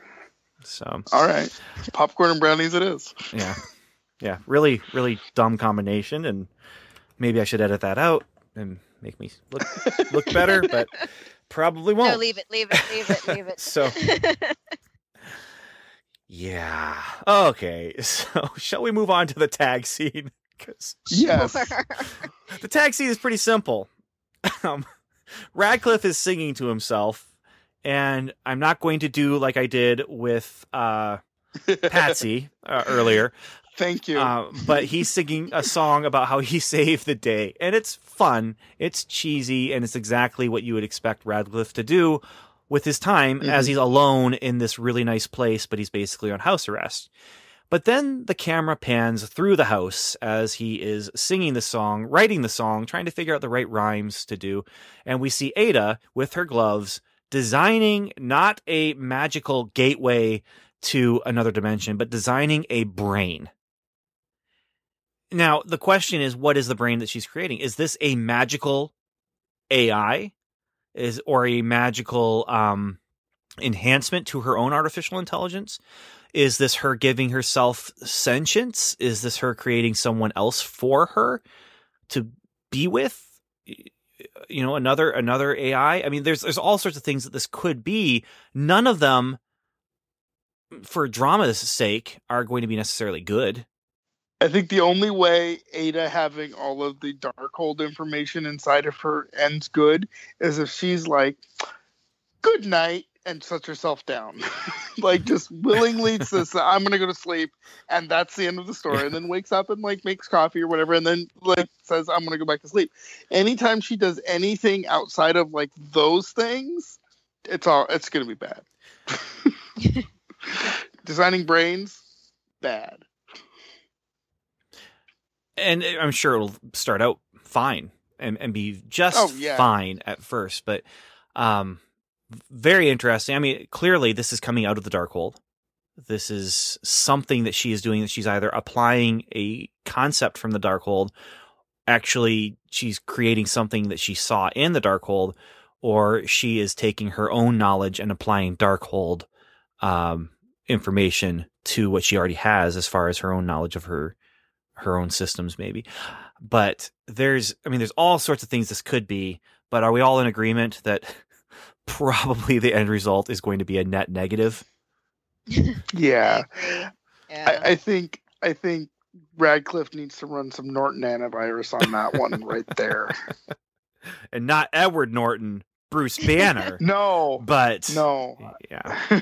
So, All right, popcorn and brownies it is. yeah. Yeah, really really dumb combination and maybe I should edit that out and make me look look better, [laughs] but probably won't. No, leave it, leave it, leave it, leave it. [laughs] So, [laughs] yeah. Okay. [laughs] So, shall we move on to the tag scene? [laughs] 'Cause Yes. [laughs] The tag scene is pretty simple. Um, Radcliffe is singing to himself, and I'm not going to do like I did with uh, Patsy uh, earlier. Thank you. Uh, but he's singing a song about how he saved the day, and it's fun. It's cheesy, and it's exactly what you would expect Radcliffe to do with his time as Mhm. he's alone in this really nice place, but he's basically on house arrest. But then the camera pans through the house as he is singing the song, writing the song, trying to figure out the right rhymes to do. And we see Ada with her gloves designing not a magical gateway to another dimension, but designing a brain. Now, the question is what is the brain that she's creating? Is this a magical AI? Is or a magical um enhancement to her own artificial intelligence? Is this her giving herself sentience? Is this her creating someone else for her to be with? You know, another another AI. I mean, there's there's all sorts of things that this could be. None of them, for drama's sake, are going to be necessarily good. I think the only way Ada having all of the Darkhold information inside of her ends good is if she's like, "Good night," and shuts herself down, [laughs] like just willingly [laughs] says, "I'm gonna go to sleep," and that's the end of the story. And then wakes up and like makes coffee or whatever, and then like says, "I'm gonna go back to sleep." Anytime she does anything outside of like those things, it's all it's gonna be bad. [laughs] Designing brains, bad. And I'm sure it'll start out fine and, and be just Oh, yeah. fine at first, but um, very interesting. I mean, clearly this is coming out of the dark Darkhold. This is something that she is doing that she's either applying a concept from the Darkhold, actually she's creating something that she saw in the Darkhold, or she is taking her own knowledge and applying Darkhold um, information to what she already has as far as her own knowledge of her her own systems maybe but there's i mean there's all sorts of things this could be but are we all in agreement that [laughs] probably the end result is going to be a net negative Yeah. [laughs] I. Yeah. I, I think I think Radcliffe needs to run some Norton antivirus on that one [laughs] right there. and not edward norton bruce banner No, but no. yeah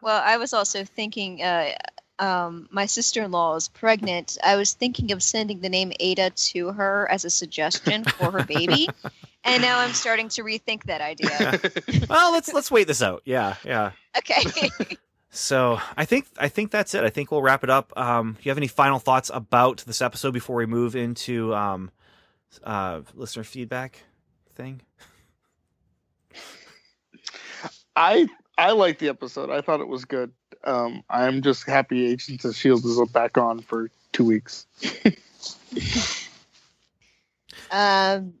Well, I was also thinking. Uh, um, my sister-in-law is pregnant. I was thinking of sending the name Ada to her as a suggestion for her baby, [laughs] and now I'm starting to rethink that idea. [laughs] well let's let's wait this out yeah yeah Okay. [laughs] so i think i think that's it i think we'll wrap it up um do you have any final thoughts about this episode before we move into um uh listener feedback thing I I like the episode. I thought it was good. Um, I'm just happy Agents of Shield is back on for two weeks. [laughs] um,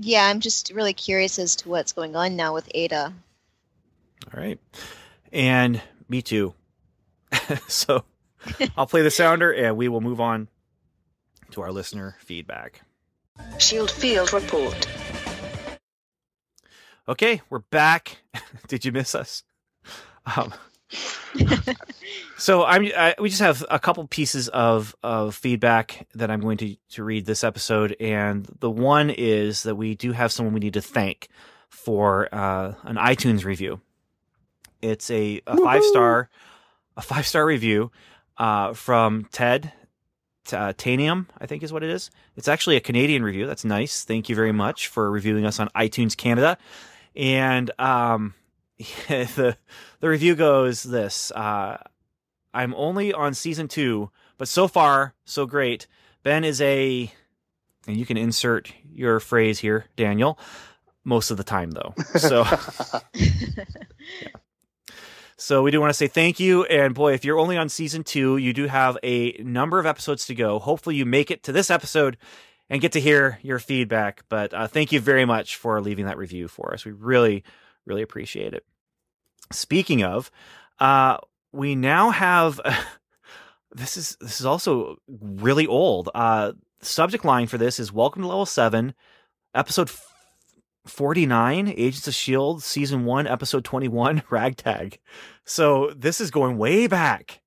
yeah, I'm just really curious as to what's going on now with Ada. All right. And me too. [laughs] so I'll play the sounder and we will move on to our listener feedback. Shield Field Report. Okay, we're back. [laughs] Did you miss us? Um, so I'm I, we just have a couple pieces of of feedback that I'm going to to read this episode, and the one is that we do have someone we need to thank for uh, an iTunes review. It's a, a five star a five star review uh, from Ted uh, Tanium, I think is what it is. It's actually a Canadian review. That's nice. Thank you very much for reviewing us on iTunes Canada. And um, [laughs] the the review goes this: uh, I'm only on season two, but so far so great. Ben is a, and you can insert your phrase here, Daniel. Most of the time, though. So. [laughs] [laughs] So we do want to say thank you. And boy, if you're only on season two, you do have a number of episodes to go. Hopefully you make it to this episode and get to hear your feedback. But uh, thank you very much for leaving that review for us. We really, really appreciate it. Speaking of, uh, we now have [laughs] this is this is also really old. Uh, subject line for this is Welcome to Level Seven, episode 49 agents of shield season 1 episode 21 [laughs] ragtag so this is going way back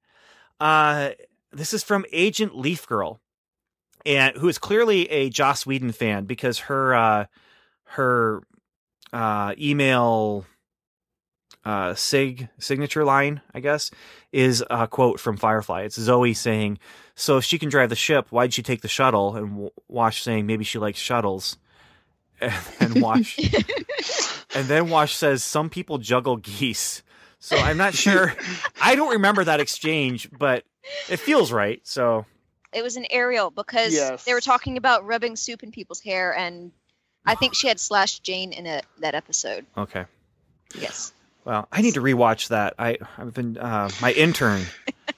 uh this is from agent leaf girl and who is clearly a Joss Whedon fan because her uh, her uh, email uh, sig signature line, I guess, is a quote from Firefly. It's Zoe saying, "So if she can drive the ship, why'd she take the shuttle?" And W- Wash saying, "Maybe she likes shuttles." [laughs] And then Wash, [laughs] and then Wash says, "Some people juggle geese." So I'm not sure. [laughs] I don't remember that exchange, but it feels right. So It was an Ariel because Yes. they were talking about rubbing soup in people's hair, and I think she had slashed Jayne in it that episode. okay. Yes. Well, I need to rewatch that. I I've been uh, my intern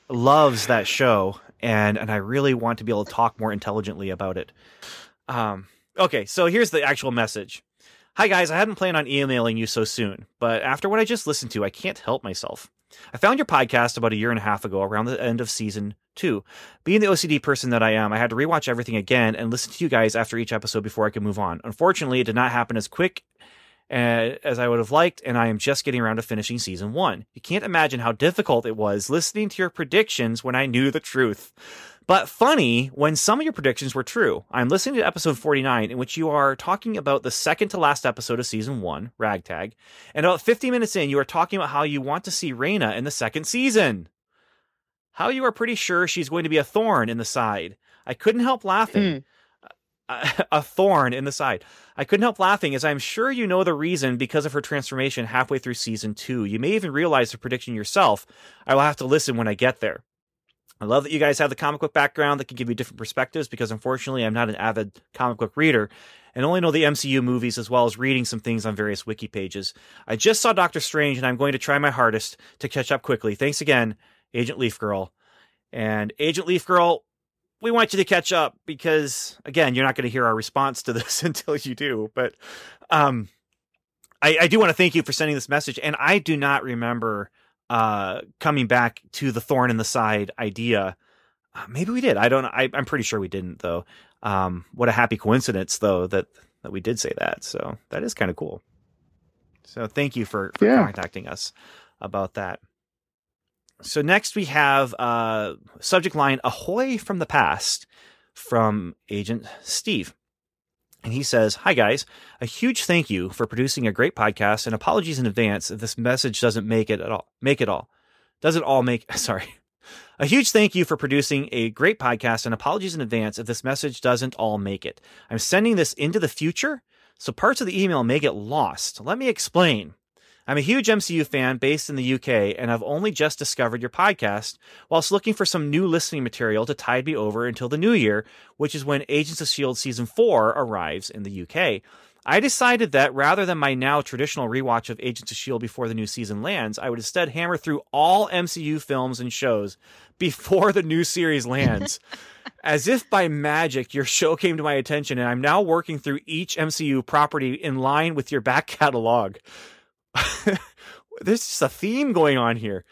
loves that show, and and I really want to be able to talk more intelligently about it. Um. Okay, so here's the actual message. Hi guys, I hadn't planned on emailing you so soon, but after what I just listened to, I can't help myself. I found your podcast about a year and a half ago, around the end of season two. Being the OCD person that I am, I had to rewatch everything again and listen to you guys after each episode before I could move on. Unfortunately, it did not happen as quick as I would have liked, and I am just getting around to finishing season one. You can't imagine how difficult it was listening to your predictions when I knew the truth. But funny when some of your predictions were true. I'm listening to episode 49, in which you are talking about the second to last episode of season one, Ragtag. And about 50 minutes in, you are talking about how you want to see Raina in the second season. How you are pretty sure she's going to be a thorn in the side. I couldn't help laughing. Hmm. [laughs] A, thorn in the side. I couldn't help laughing as I'm sure you know the reason because of her transformation halfway through season two. You may even realize the prediction yourself. I will have to listen when I get there. I love that you guys have the comic book background that can give you different perspectives because unfortunately I'm not an avid comic book reader and only know the MCU movies as well as reading some things on various wiki pages. I just saw Doctor Strange and I'm going to try my hardest to catch up quickly. Thanks again, Agent Leaf Girl. And Agent Leaf Girl, we want you to catch up because again, you're not going to hear our response to this [laughs] until you do. But um, I, I do want to thank you for sending this message, and I do not remember uh coming back to the thorn in the side idea. Uh, maybe we did. I don't. I, I'm pretty sure we didn't though. Um, what a happy coincidence though that that we did say that. So that is kind of cool. So thank you for, for Yeah. contacting us about that. So next we have uh subject line ahoy from the past from agent Steve. And he says, Hi, guys. A huge thank you for producing a great podcast and apologies in advance if this message doesn't make it at all. Make it all. Doesn't all make, [laughs] sorry. A huge thank you for producing a great podcast and apologies in advance if this message doesn't all make it. I'm sending this into the future, so parts of the email may get lost. Let me explain. I'm a huge MCU fan based in the UK, and I've only just discovered your podcast whilst looking for some new listening material to tide me over until the new year, which is when Agents of S.H.I.E.L.D. Season 4 arrives in the UK. I decided that rather than my now traditional rewatch of Agents of S.H.I.E.L.D. before the new season lands, I would instead hammer through all MCU films and shows before the new series lands. [laughs] As if by magic, your show came to my attention, and I'm now working through each MCU property in line with your back catalog. [laughs] There's just a theme going on here.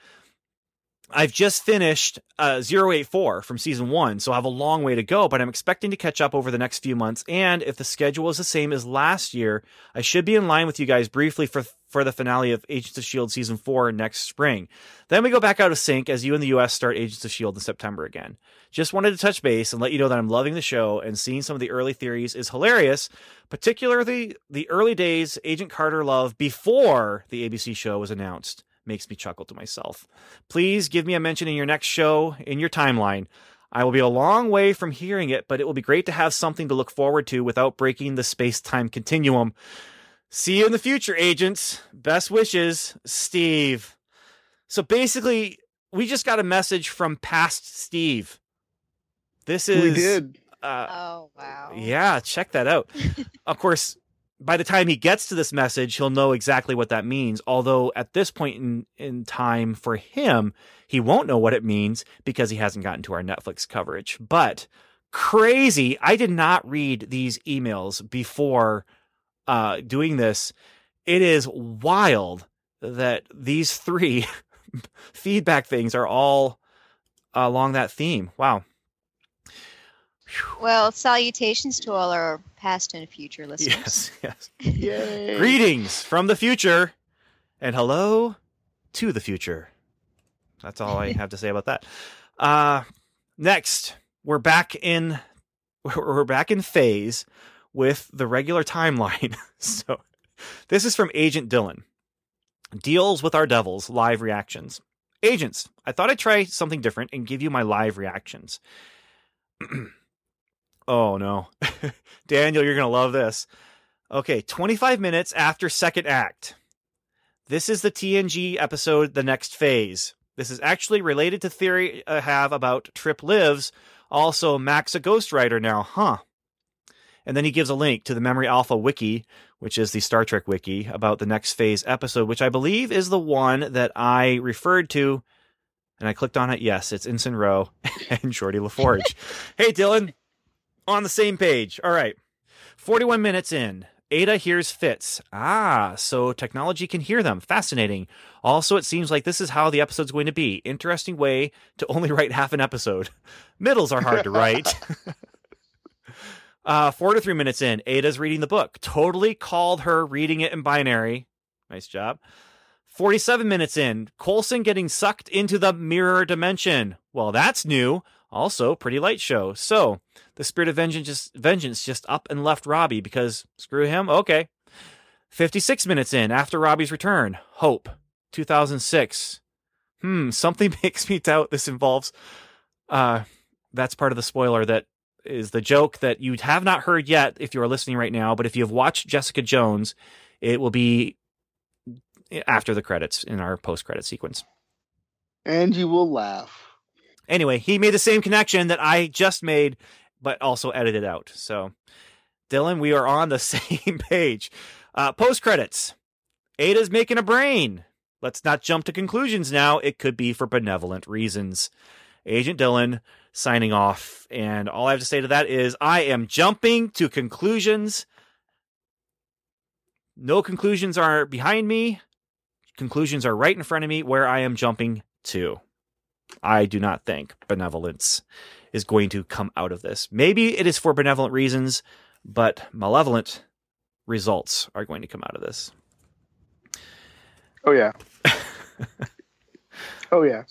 I've just finished uh, 084 from season one, so I have a long way to go, but I'm expecting to catch up over the next few months. And if the schedule is the same as last year, I should be in line with you guys briefly for for the finale of Agents of S.H.I.E.L.D. season four next spring. Then we go back out of sync as you in the US start Agents of S.H.I.E.L.D. in September again. Just wanted to touch base and let you know that I'm loving the show and seeing some of the early theories is hilarious, particularly the early days Agent Carter love before the ABC show was announced makes me chuckle to myself. Please give me a mention in your next show in your timeline. I will be a long way from hearing it, but it will be great to have something to look forward to without breaking the space time continuum. See you in the future, agents. Best wishes, Steve. So basically, we just got a message from past Steve. This is we did. Uh, Oh wow. yeah, check that out. [laughs] of course, by the time he gets to this message, he'll know exactly what that means. Although at this point in, in time for him, he won't know what it means because he hasn't gotten to our Netflix coverage. But crazy, I did not read these emails before uh, doing this. It is wild that these three [laughs] feedback things are all along that theme. Wow. Well, salutations to all our past and future listeners. Yes, [laughs] yes. Yay. Greetings from the future and hello to the future. That's all I [laughs] have to say about that. Uh, next, we're back in [laughs] we're back in phase with the regular timeline. so this is from Agent Dylan. Deals with our devils live reactions. Agents, I thought I'd try something different and give you my live reactions. [clears throat] oh no. [laughs] Daniel, you're going to love this. Okay, 25 minutes after second act. This is the TNG episode The Next Phase. This is actually related to theory I have about Trip Lives. Also, Mack's a Ghost Rider now, huh? And then he gives a link to the Memory Alpha wiki, which is the Star Trek wiki about the next phase episode, which I believe is the one that I referred to. And I clicked on it. Yes, it's Ensign Ro [laughs] and Geordi La Forge. hey, Dylan, on the same page. All right. 41 minutes in. Ada hears Fitz. Ah, so technology can hear them. Fascinating. Also, it seems like this is how the episode's going to be. Interesting way to only write half an episode. [laughs] Middles are hard to write. [laughs] uh, four to three minutes in, Ada's reading the book. Totally called her reading it in binary. Nice job. 47 minutes in, Coulson getting sucked into the mirror dimension. Well, that's new. Also, pretty light show. So, the spirit of vengeance just, vengeance just up and left Robbie because screw him. Okay. 56 minutes in, after Robbie's return, Hope, 2006. Hmm, something [laughs] makes me doubt this involves. Uh, that's part of the spoiler that is the joke that you have not heard yet if you are listening right now. But if you have watched Jessica Jones, it will be after the credits in our post credit sequence. And you will laugh. Anyway, he made the same connection that I just made, but also edited out. So, Dylan, we are on the [laughs] same page. Uh, Post credits. Ada's making a brain. Let's not jump to conclusions now. It could be for benevolent reasons. Agent Dylan signing off. And all I have to say to that is I am jumping to conclusions. No conclusions are behind me. Conclusions are right in front of me where I am jumping to. I do not think benevolence is going to come out of this. Maybe it is for benevolent reasons, but malevolent results are going to come out of this. Oh yeah. [laughs] oh yeah.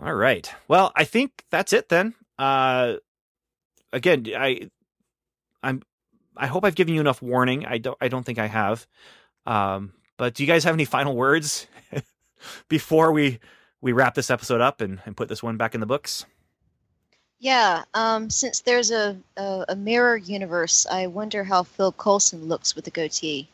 All right. Well, I think that's it then. Uh again, I I'm I hope I've given you enough warning. I don't I don't think I have. Um but do you guys have any final words [laughs] before we we wrap this episode up and, and put this one back in the books? Yeah, um, since there's a, a, a mirror universe, I wonder how Phil Coulson looks with a goatee.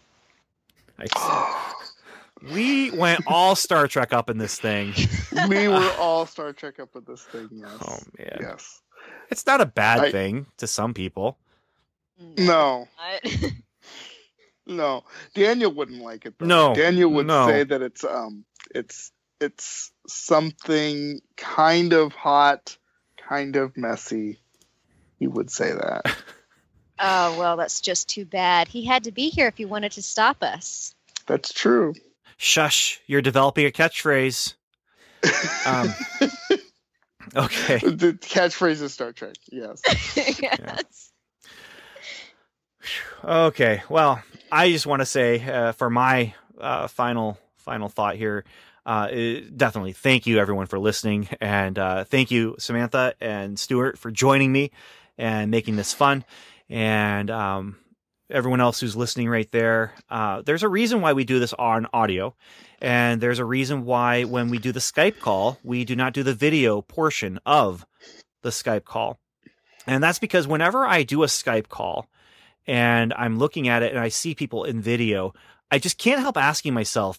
we went all Star Trek up in this thing. [laughs] we were all Star Trek up in this thing. Yes. Oh man. Yes. It's not a bad I- thing to some people. No. No. [laughs] Daniel wouldn't like it. Though. No, Daniel would no. say that it's um it's it's something kind of hot, kind of messy. He would say that. [laughs] oh well, that's just too bad. He had to be here if he wanted to stop us. That's true. Shush, you're developing a catchphrase. Um, [laughs] okay. the catchphrase is Star Trek. Yes. [laughs] yes. Okay. Well, I just want to say uh, for my uh, final final thought here, uh, eh, definitely. Thank you everyone for listening, and uh, thank you Samantha and Stuart for joining me and making this fun, and um, everyone else who's listening right there. Uh, there's a reason why we do this on audio, and there's a reason why when we do the Skype call, we do not do the video portion of the Skype call, and that's because whenever I do a Skype call and I'm looking at it and I see people in video, I just can't help asking myself,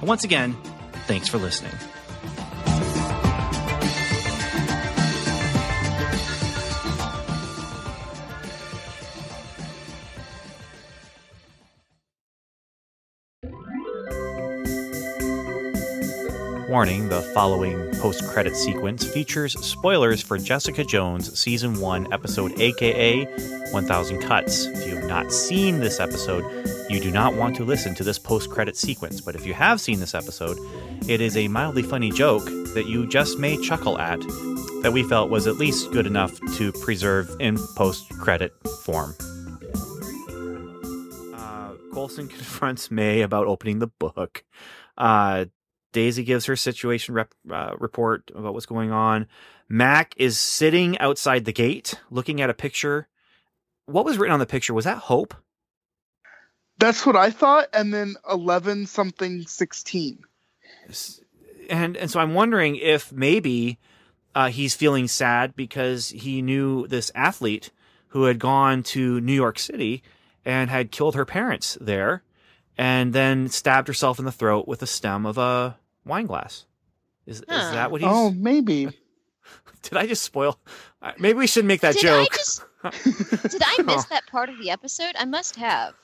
And once again, thanks for listening. Warning the following post credit sequence features spoilers for Jessica Jones Season 1, Episode AKA 1000 Cuts. If you have not seen this episode, you do not want to listen to this post credit sequence. But if you have seen this episode, it is a mildly funny joke that you just may chuckle at that we felt was at least good enough to preserve in post credit form. Uh, Coulson [laughs] confronts May about opening the book. Uh, Daisy gives her situation rep, uh, report about what's going on. Mack is sitting outside the gate looking at a picture. What was written on the picture? Was that hope? That's what I thought. And then 11 something 16. And and so I'm wondering if maybe uh, he's feeling sad because he knew this athlete who had gone to New York City and had killed her parents there and then stabbed herself in the throat with a stem of a wine glass. Is, Huh. is that what he's? Oh, maybe. [laughs] Did I just spoil? uh, Maybe we should make that Did joke. I just [laughs] did I miss [laughs] that part of the episode? I must have.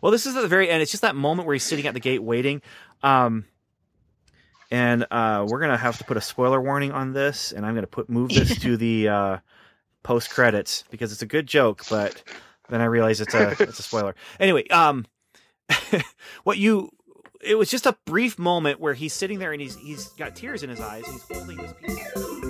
Well, this is at the very end. It's just that moment where he's sitting at the gate waiting. Um, and uh, we're gonna have to put a spoiler warning on this, and I'm gonna put move this to the uh, post credits because it's a good joke, but then I realize it's a it's a spoiler. Anyway, um, what you it was just a brief moment where he's sitting there and he's he's got tears in his eyes he's holding this piece.